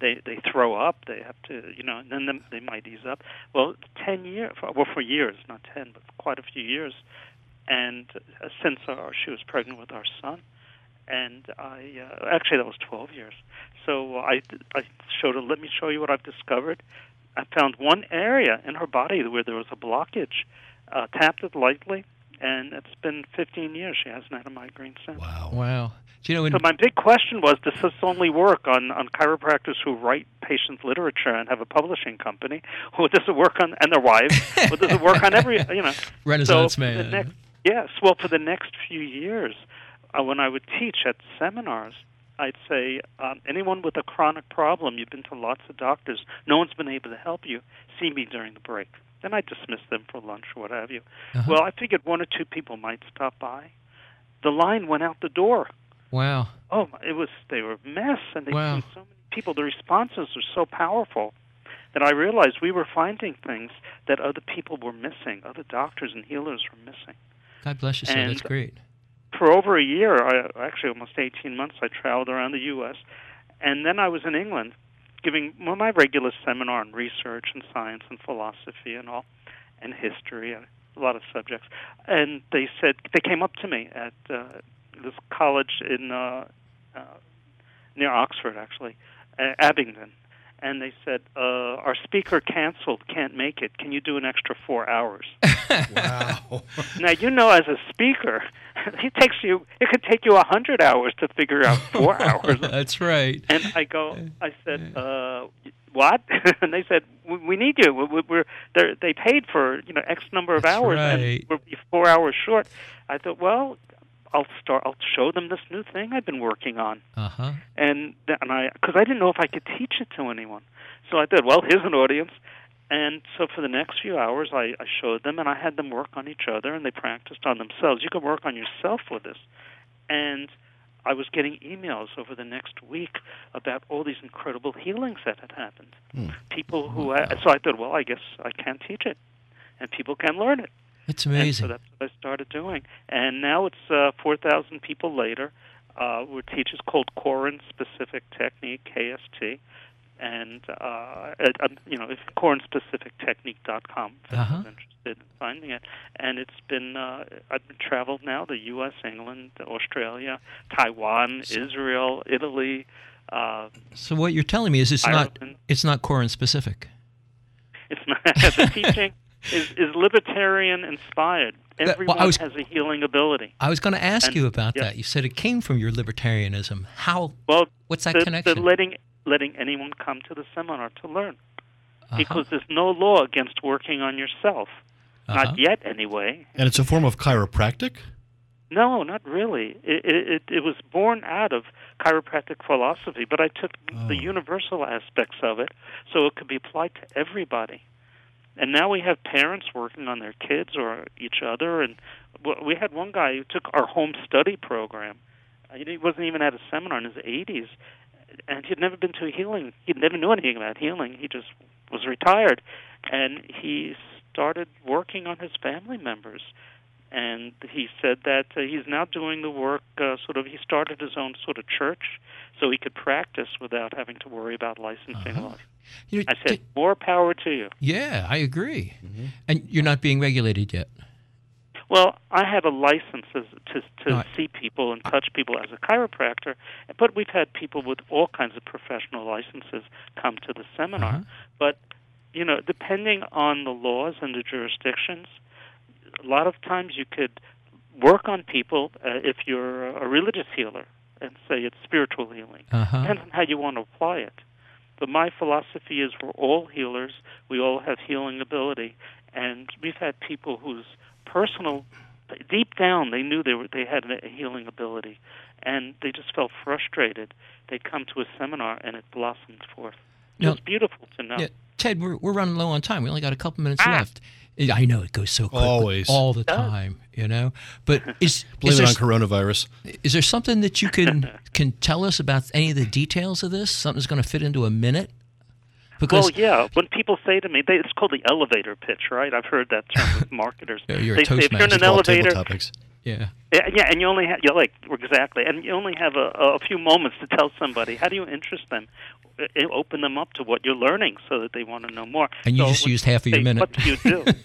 they they throw up. They have to you know, and then them- they might ease up. Well, ten years well for years, not ten, but quite a few years. And uh, since our, she was pregnant with our son, and I uh, actually that was 12 years. So I I showed her. Let me show you what I've discovered. I found one area in her body where there was a blockage. Uh, tapped it lightly, and it's been 15 years. She hasn't had a migraine since. Wow. Wow. Do you know when So my big question was: Does this only work on on chiropractors who write patient literature and have a publishing company, [LAUGHS] or does it work on and their wives, or does it work on every you know? [LAUGHS] Renaissance so for The man. next, yes. Well, for the next few years, uh, when I would teach at seminars, I'd say um, anyone with a chronic problem, you've been to lots of doctors, no one's been able to help you. See me during the break. Then I dismiss them for lunch or what have you. Uh-huh. Well, I figured one or two people might stop by. The line went out the door. Wow. Oh, it was they were a mess, and they Wow. so many people. The responses were so powerful that I realized we were finding things that other people were missing, other doctors and healers were missing. God bless you, sir. And- That's great. For over a year, I, actually almost 18 months, I traveled around the U.S. And then I was in England giving well, my regular seminar on research and science and philosophy and all, and history and a lot of subjects. And they said they came up to me at uh, this college in uh, uh, near Oxford, actually, uh, Abingdon, and they said uh, our speaker canceled, can't make it. Can you do an extra four hours? [LAUGHS] Wow. Now you know, as a speaker, [LAUGHS] it takes you. It could take you a hundred hours to figure out four [LAUGHS] hours. That's right. And I go, I said, uh, what? [LAUGHS] and they said, we, we need you. We, we- we're they're, they paid for you know X number of That's hours, right. and we're four hours short. I thought, well, I'll start. I'll show them this new thing I've been working on Uh huh. and and I because I didn't know if I could teach it to anyone. So I did. Well, here's an audience, and so for the next few hours, I, I showed them, and I had them work on each other, and they practiced on themselves. You can work on yourself with this, and I was getting emails over the next week about all these incredible healings that had happened. Hmm. People who, had, so I thought, well, I guess I can teach it, and people can learn it. It's And amazing. so that's what I started doing. And now it's uh, 4,000 people later. Uh, we teach it's called Koren Specific Technique, KST. And, uh, it, um, you know, it's korenspecifictechnique.com if Uh-huh. anyone's interested in finding it. And it's been, uh, I've been traveled now to U.S., England, Australia, Taiwan, Israel, Italy. Uh, so what you're telling me is it's not Ireland. it's not Koren specific. it's not, [LAUGHS] the teaching is, is libertarian inspired. well, I Everyone was- has a healing ability. I was going to ask And- you about that. You said it came from your libertarianism. How? Well, What's that the, connection? The letting letting anyone come to the seminar to learn, Uh-huh. because there's no law against working on yourself. Uh-huh. Not yet, anyway. And it's a form of chiropractic? No, not really. It, it, it, was born out of chiropractic philosophy, but I took Oh. the universal aspects of it so it could be applied to everybody. And now we have parents working on their kids or each other. And we had one guy who took our home study program. He wasn't even at a seminar in his 80s, and he'd never been to a healing. He never knew anything about healing. He just was retired, and he started working on his family members and he said that uh, he's now doing the work uh, sort of he started his own sort of church so he could practice without having to worry about licensing Uh-huh. laws. You know, I said, t- more power to you. yeah, I agree. Mm-hmm. And you're not being regulated yet. Well, I have a license as, to to Right. see people and touch people as a chiropractor, but we've had people with all kinds of professional licenses come to the seminar. Uh-huh. But you know, depending on the laws and the jurisdictions, a lot of times you could work on people uh, if you're a religious healer and say it's spiritual healing. Uh-huh. Depends on how you want to apply it. But my philosophy is we're all healers. We all have healing ability, and we've had people whose personal, deep down, they knew they were they had a healing ability, and they just felt frustrated. They'd come to a seminar and it blossomed forth. It Now- was beautiful to know. Yeah, Ted, we're, we're running low on time. We only got a couple minutes Ah. left. I know it goes so quickly Always. all the time, you know. But [LAUGHS] is Blame is it there, on coronavirus. is there something that you can [LAUGHS] can tell us about any of the details of this? Something's going to fit into a minute? Because Well, yeah. When people say to me, they, it's called the elevator pitch, right? I've heard that term with [LAUGHS] marketers. Yeah, you're they say if you're in an elevator, topics. yeah, Yeah, and you only have you like exactly, and you only have a, a few moments to tell somebody. How do you interest them? Uh, Open them up to what you're learning, so that they want to know more. And you So just used half of your say, minute. What do you do? [LAUGHS]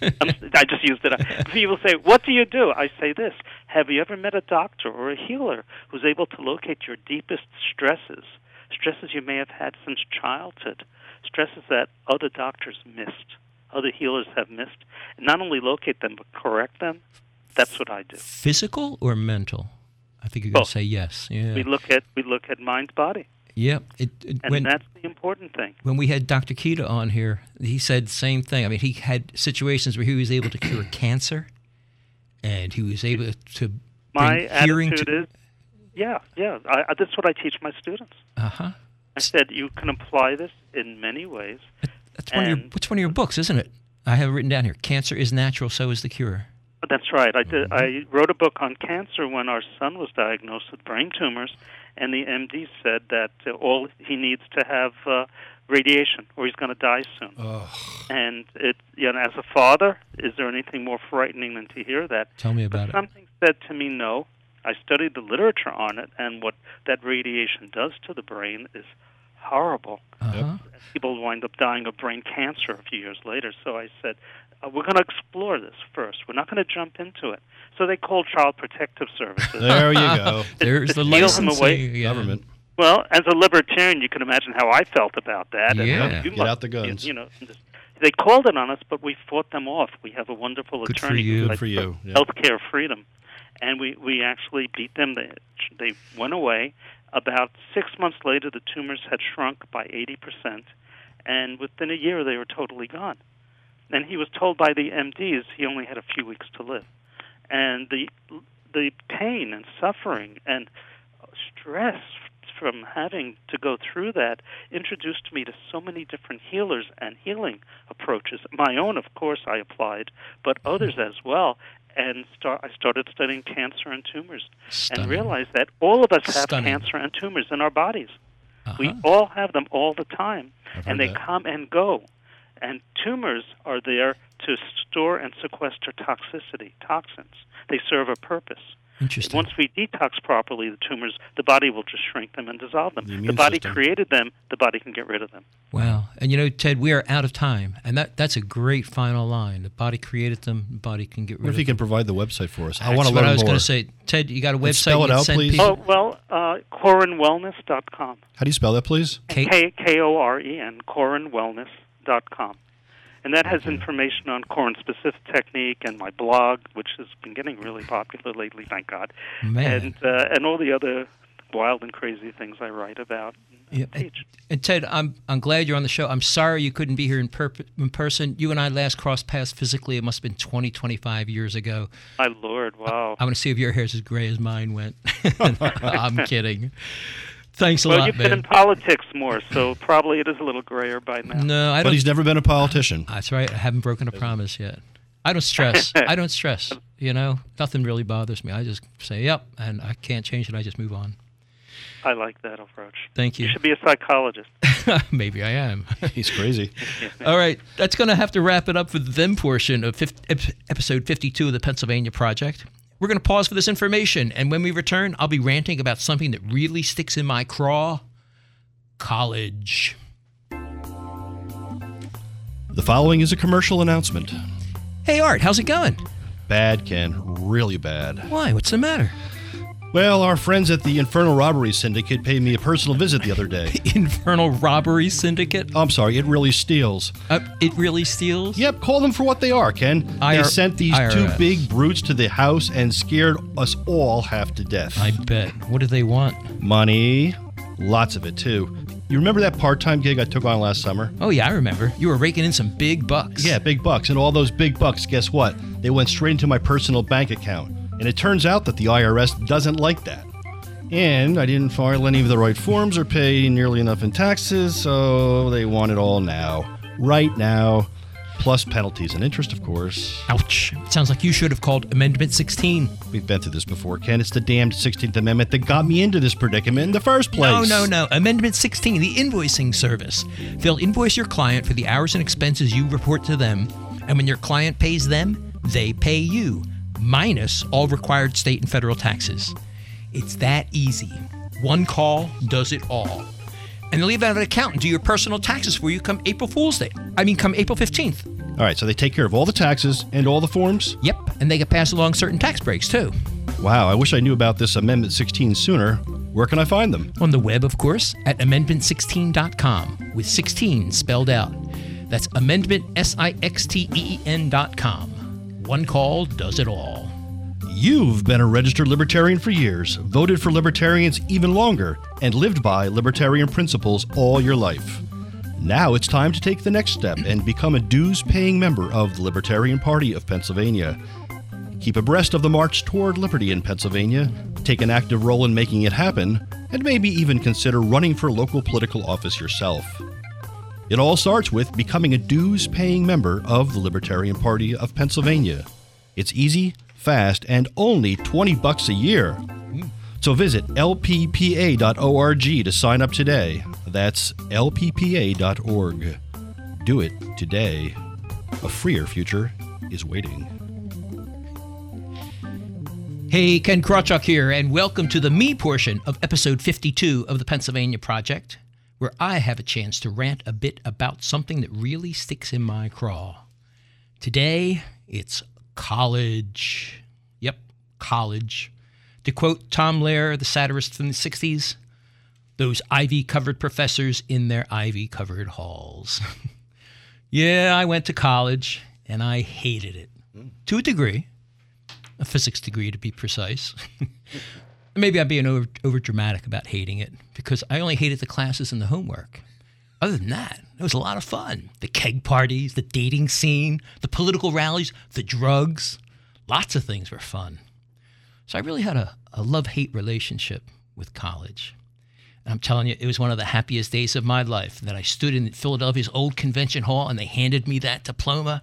I just used it. People say, "What do you do?" I say this: Have you ever met a doctor or a healer who's able to locate your deepest stresses, stresses you may have had since childhood, stresses that other doctors missed, other healers have missed, and not only locate them but correct them? That's what I do. physical or mental? I think you're going to say yes. Yeah, We look at we look at mind body, yep. It, it, and when that's the important thing. when we had Dr. Kita on here, he said the same thing. I mean, he had situations where he was able to cure [CLEARS THROAT] cancer, and he was able to My hearing attitude to. is, yeah, yeah. I, I, that's what I teach my students. Uh huh. I said you can apply this in many ways. That's one of your. One of your books, isn't it? I have it written down here. Cancer is natural, so is the cure. But That's right. I did. I wrote a book on cancer when our son was diagnosed with brain tumors, and the MD said that uh, all he needs to have uh, radiation, or he's going to die soon. Ugh. And it, you know, as a father, is there anything more frightening than to hear that? Tell me But about it. something said to me, no. I studied the literature on it, and what that radiation does to the brain is horrible. Uh-huh. People wind up dying of brain cancer a few years later. So I said, uh, we're going to explore this first. We're not going to jump into it. So they called Child Protective Services. There you go. [LAUGHS] There's to the steal him licensing. away. yeah. Government. Well, as a libertarian, you can imagine how I felt about that. And Yeah. you Get must- out the guns. You, know, they called it on us, but we fought them off. We have a wonderful Good for you. who Good fights for you, yeah. Healthcare freedom, and we we actually beat them. They they went away. About six months later, the tumors had shrunk by eighty percent, and within a year, they were totally gone. And he was told by the MDs he only had a few weeks to live, and the the pain and suffering and stress from having to go through that introduced me to so many different healers and healing approaches. My own, of course, I applied, but others as well. And start, I started studying cancer and tumors Stunning. and realized that all of us have Stunning. cancer and tumors in our bodies. We Uh-huh. all have them all the time, I've and they that. come and go. And tumors are there to store and sequester toxicity, toxins. They serve a purpose. Interesting. Once we detox properly the tumors, the body will just shrink them and dissolve them. The The, body system. created them, the body can get rid of them. Wow. And you know, Ted, we are out of time. And that, that's a great final line. The body created them, the body can get rid of them. What if of you can provide the website for us? I That's want to what learn I was going to say. Ted, you got a website spell you it can out, send please. people? Oh, well, uh, korenwellness.com. How do you spell that, please? K- K K O R E N, korenwellness.com. And that has information on Koren specific technique and my blog, which has been getting really popular lately, thank God. Man. And uh, and all the other wild and crazy things I write about and Yeah, teach. And Ted, I'm I'm glad you're on the show. I'm sorry you couldn't be here in, perp- in person. You and I last crossed paths physically. It must have been 20, 25 years ago. My lord, wow. I want to see if your hair's as gray as mine went. [LAUGHS] [LAUGHS] I'm kidding. Thanks a lot. well, lot, you've been man. in politics more, so probably it is a little grayer by now. no, I But don't. But he's never been a politician. That's right. I haven't broken a promise yet. I don't stress. I don't stress. [LAUGHS] You know, nothing really bothers me. I just say, "Yep," and I can't change it. I just move on. I like that approach. Thank You you. should be a psychologist. [LAUGHS] Maybe I am. [LAUGHS] He's crazy. All right, that's going to have to wrap it up for the then portion of fif- ep- episode 52 of the Pennsylvania Project. We're going to pause for this information, and when we return, I'll be ranting about something that really sticks in my craw college. The following is a commercial announcement. Hey, Art, how's it going? Bad, Ken. Really bad. Why? What's the matter? Well, our friends at the Infernal Robbery Syndicate paid me a personal visit the other day. [LAUGHS] Infernal Robbery Syndicate? I'm sorry, it really steals. Uh, it really steals? Yep, call them for what they are, Ken. they IR sent these two big brutes to the house and scared us all half to death. I bet. What do they want? Money. Lots of it, too. You remember that part time gig I took on last summer? Oh, yeah, I remember. You were raking in some big bucks. Yeah, big bucks. And all those big bucks, guess what? They went straight into my personal bank account. And it turns out that the IRS doesn't like that. And I didn't file any of the right forms or pay nearly enough in taxes, so they want it all now. Right now. Plus penalties and interest, of course. Ouch. Sounds like you should have called Amendment 16. We've been through this before, Ken. It's the damned 16th Amendment that got me into this predicament in the first place. No, no, no. Amendment 16, the invoicing service. They'll invoice your client for the hours and expenses you report to them, and when your client pays them, they pay you, minus all required state and federal taxes. It's that easy. One call does it all. And they'll leave out an account and do your personal taxes for you come April Fool's Day. I mean, come April 15th. All right, so they take care of all the taxes and all the forms? Yep, and they can pass along certain tax breaks too. Wow, I wish I knew about this Amendment 16 sooner. Where can I find them? On the web, of course, at amendment16.com, with 16 spelled out. That's amendment, S I X T E E N.com. One call does it all. You've been a registered libertarian for years, voted for libertarians even longer, and lived by libertarian principles all your life. Now it's time to take the next step and become a dues paying member of the Libertarian Party of Pennsylvania. Keep abreast of the march toward liberty in Pennsylvania, take an active role in making it happen, and maybe even consider running for local political office yourself. It all starts with becoming a dues paying member of the Libertarian Party of Pennsylvania. It's easy, fast, and only 20 bucks a year. So visit lppa.org to sign up today. That's lppa.org. Do it today. A freer future is waiting. Hey, Ken Krawchuk here, and welcome to the me portion of episode 52 of the Pennsylvania Project, where I have a chance to rant a bit about something that really sticks in my craw. Today, it's college. Yep, college. To quote Tom Lehrer, the satirist from the 60s, those ivy covered professors in their ivy covered halls. [LAUGHS] yeah, I went to college, and I hated it. Mm. To a degree a physics degree to be precise. [LAUGHS] Maybe I'm being over, over dramatic about hating it because I only hated the classes and the homework. Other than that, it was a lot of fun. The keg parties, the dating scene, the political rallies, the drugs, lots of things were fun. So I really had a, a love hate relationship with college. And I'm telling you, it was one of the happiest days of my life that I stood in Philadelphia's old convention hall and they handed me that diploma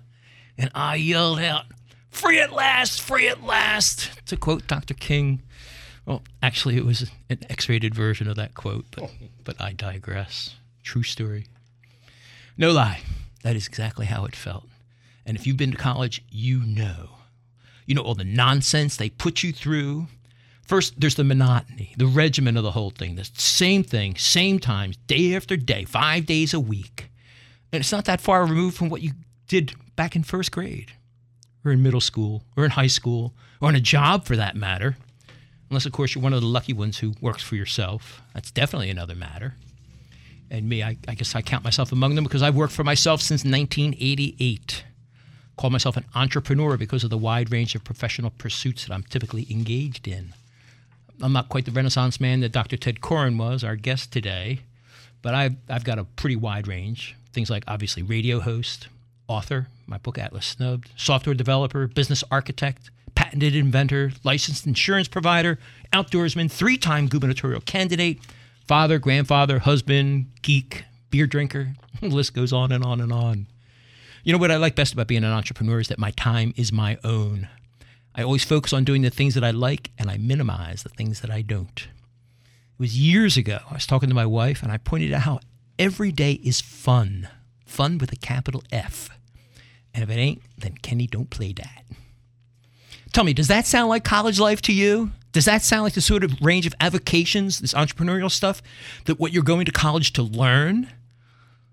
and I yelled out, Free at last, free at last, to quote Dr. King. Well, actually, it was an X rated version of that quote, but, but I digress. True story. No lie, that is exactly how it felt. And if you've been to college, you know. You know all the nonsense they put you through. First, there's the monotony, the regimen of the whole thing. The same thing, same times, day after day, five days a week. And it's not that far removed from what you did back in first grade, or in middle school, or in high school, or in a job for that matter. Unless, of course, you're one of the lucky ones who works for yourself. That's definitely another matter. And me, I, I guess I count myself among them because I've worked for myself since 1988 call myself an entrepreneur because of the wide range of professional pursuits that I'm typically engaged in. I'm not quite the renaissance man that Dr. Tedd Koren was, our guest today, but I've, I've got a pretty wide range. Things like obviously radio host, author, my book Atlas Snubbed, software developer, business architect, patented inventor, licensed insurance provider, outdoorsman, three time gubernatorial candidate, father, grandfather, husband, geek, beer drinker. [LAUGHS] The list goes on and on and on. You know what I like best about being an entrepreneur is that my time is my own. I always focus on doing the things that I like and I minimize the things that I don't. It was years ago. I was talking to my wife and I pointed out how every day is fun. Fun with a capital F. And if it ain't, then Kenny don't play that. Tell me, does that sound like college life to you? Does that sound like the sort of range of avocations, this entrepreneurial stuff, that what you're going to college to learn?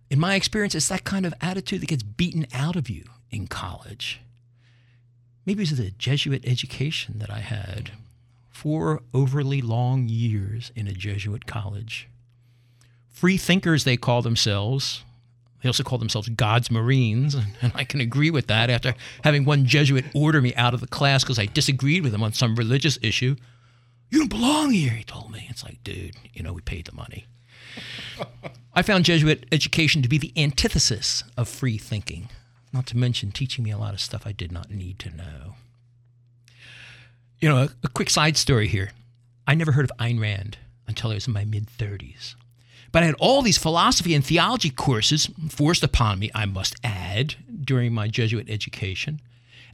In my experience, it's that kind of attitude that gets beaten out of you in college. Maybe it's the Jesuit education that I had. Four overly long years in a Jesuit college. Free thinkers, they call themselves. They also call themselves God's Marines, [LAUGHS] and I can agree with that after having one Jesuit order me out of the class because I disagreed with him on some religious issue. You don't belong here, he told me. It's like, dude, you know, we paid the money. [LAUGHS] I found Jesuit education to be the antithesis of free thinking, not to mention teaching me a lot of stuff I did not need to know. You know, a, a quick side story here. I never heard of Ayn Rand until I was in my mid 30s. But I had all these philosophy and theology courses forced upon me, I must add, during my Jesuit education.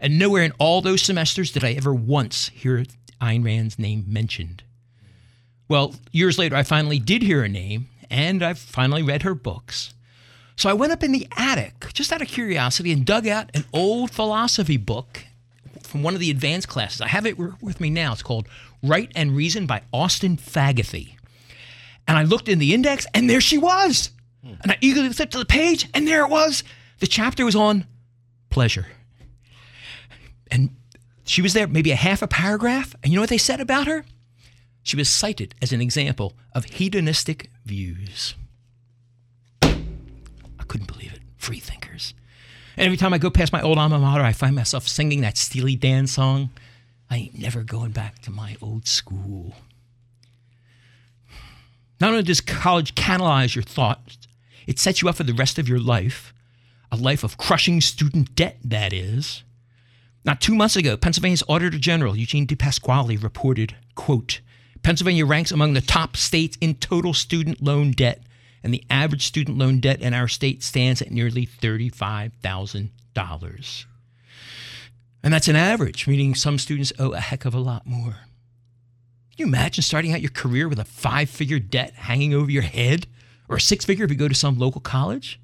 And nowhere in all those semesters did I ever once hear Ayn Rand's name mentioned. Well, years later, I finally did hear her name, and I finally read her books. So I went up in the attic, just out of curiosity, and dug out an old philosophy book from one of the advanced classes. I have it with me now. It's called Right and Reason by Austin Fagothey. And I looked in the index, and there she was. Hmm. And I eagerly flipped to the page, and there it was. The chapter was on pleasure. And she was there, maybe a half a paragraph. And you know what they said about her? She was cited as an example of hedonistic views. I couldn't believe it. Free thinkers. And every time I go past my old alma mater, I find myself singing that Steely Dan song. I ain't never going back to my old school. Not only does college canalize your thoughts, it sets you up for the rest of your life, a life of crushing student debt, that is. Not two months ago, Pennsylvania's Auditor General, Eugene DePasquale, reported, quote, Pennsylvania ranks among the top states in total student loan debt, and the average student loan debt in our state stands at nearly $35,000. And that's an average, meaning some students owe a heck of a lot more. Can you imagine starting out your career with a five figure debt hanging over your head, or a six figure if you go to some local college?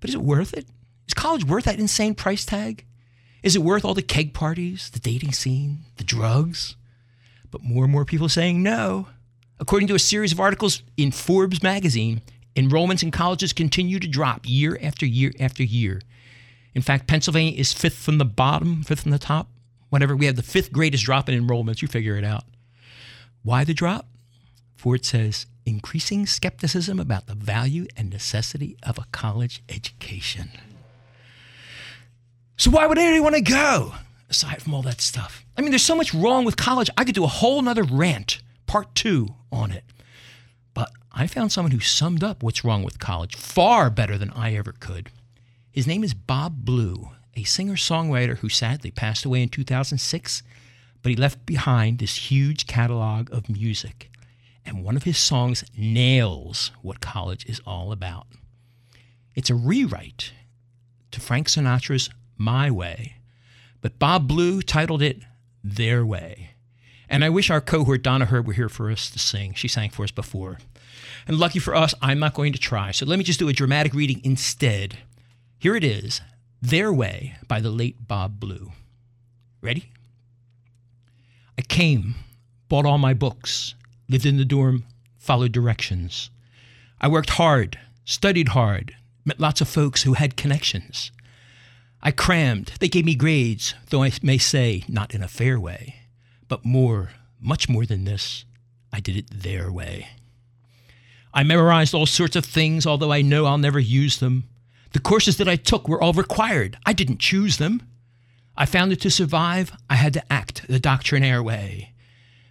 But is it worth it? Is college worth that insane price tag? Is it worth all the keg parties, the dating scene, the drugs? But more and more people are saying no. According to a series of articles in Forbes magazine, enrollments in colleges continue to drop year after year after year. In fact, Pennsylvania is fifth from the bottom, fifth from the top. Whatever, we have the fifth greatest drop in enrollments. You figure it out. Why the drop? Ford says increasing skepticism about the value and necessity of a college education. So, why would anybody want to go aside from all that stuff? I mean, there's so much wrong with college. I could do a whole nother rant, part two, on it. But I found someone who summed up what's wrong with college far better than I ever could. His name is Bob Blue, a singer songwriter who sadly passed away in 2006, but he left behind this huge catalog of music. And one of his songs nails what college is all about. It's a rewrite to Frank Sinatra's My Way, but Bob Blue titled it Their Way. And I wish our cohort Donna Herb were here for us to sing. She sang for us before. And lucky for us, I'm not going to try. So let me just do a dramatic reading instead. Here it is Their Way by the late Bob Blue. Ready? I came, bought all my books, lived in the dorm, followed directions. I worked hard, studied hard, met lots of folks who had connections. I crammed. They gave me grades, though I may say not in a fair way. But more, much more than this, I did it their way. I memorized all sorts of things, although I know I'll never use them. The courses that I took were all required. I didn't choose them. I found that to survive, I had to act the doctrinaire way.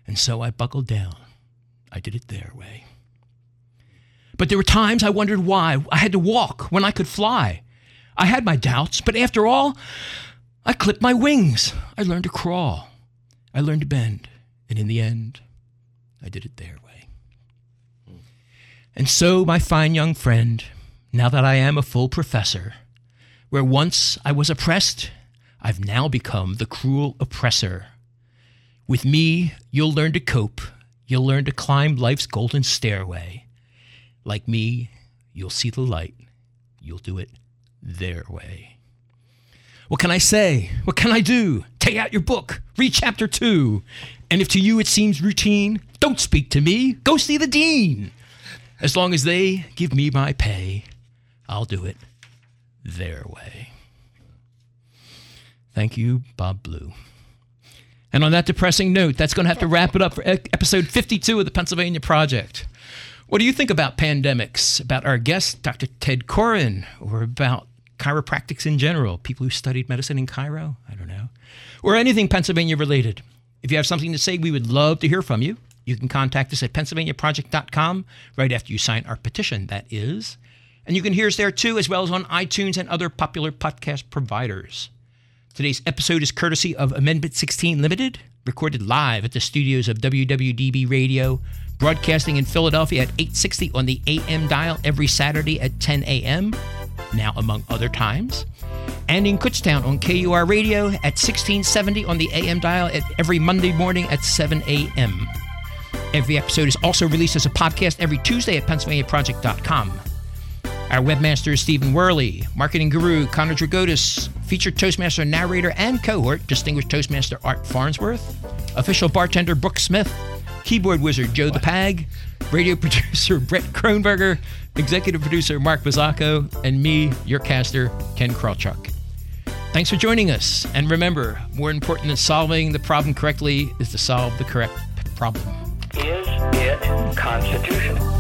And so I buckled down. I did it their way. But there were times I wondered why I had to walk when I could fly. I had my doubts, but after all, I clipped my wings. I learned to crawl. I learned to bend. And in the end, I did it their way. And so, my fine young friend, now that I am a full professor, where once I was oppressed, I've now become the cruel oppressor. With me, you'll learn to cope. You'll learn to climb life's golden stairway. Like me, you'll see the light. You'll do it their way. What can I say? What can I do? Take out your book, read chapter two. And if to you it seems routine, don't speak to me. Go see the dean. As long as they give me my pay, I'll do it their way. Thank you, Bob Blue. And on that depressing note, that's going to have to wrap it up for episode 52 of the Pennsylvania Project. What do you think about pandemics, about our guest, Dr. Tedd Koren, or about chiropractics in general, people who studied medicine in Cairo? I don't know. Or anything Pennsylvania related. If you have something to say, we would love to hear from you. You can contact us at pennsylvaniaproject.com right after you sign our petition, that is. And you can hear us there too, as well as on iTunes and other popular podcast providers. Today's episode is courtesy of Amendment 16 Limited, recorded live at the studios of WWDB Radio, broadcasting in Philadelphia at 860 on the AM dial every Saturday at 10 a.m., now among other times, and in Kutztown on KUR Radio at 1670 on the AM dial at every Monday morning at 7 a.m. Every episode is also released as a podcast every Tuesday at PennsylvaniaProject.com. Our webmaster is Stephen Worley, marketing guru Connor Dragotis, featured Toastmaster narrator and cohort, distinguished Toastmaster Art Farnsworth, official bartender Brooke Smith, keyboard wizard Joe the Pag, radio [LAUGHS] producer Brett Kronberger, executive producer Mark Bazzacco, and me, your caster, Ken Krawchuk. Thanks for joining us. And remember, more important than solving the problem correctly is to solve the correct problem. Is it constitutional?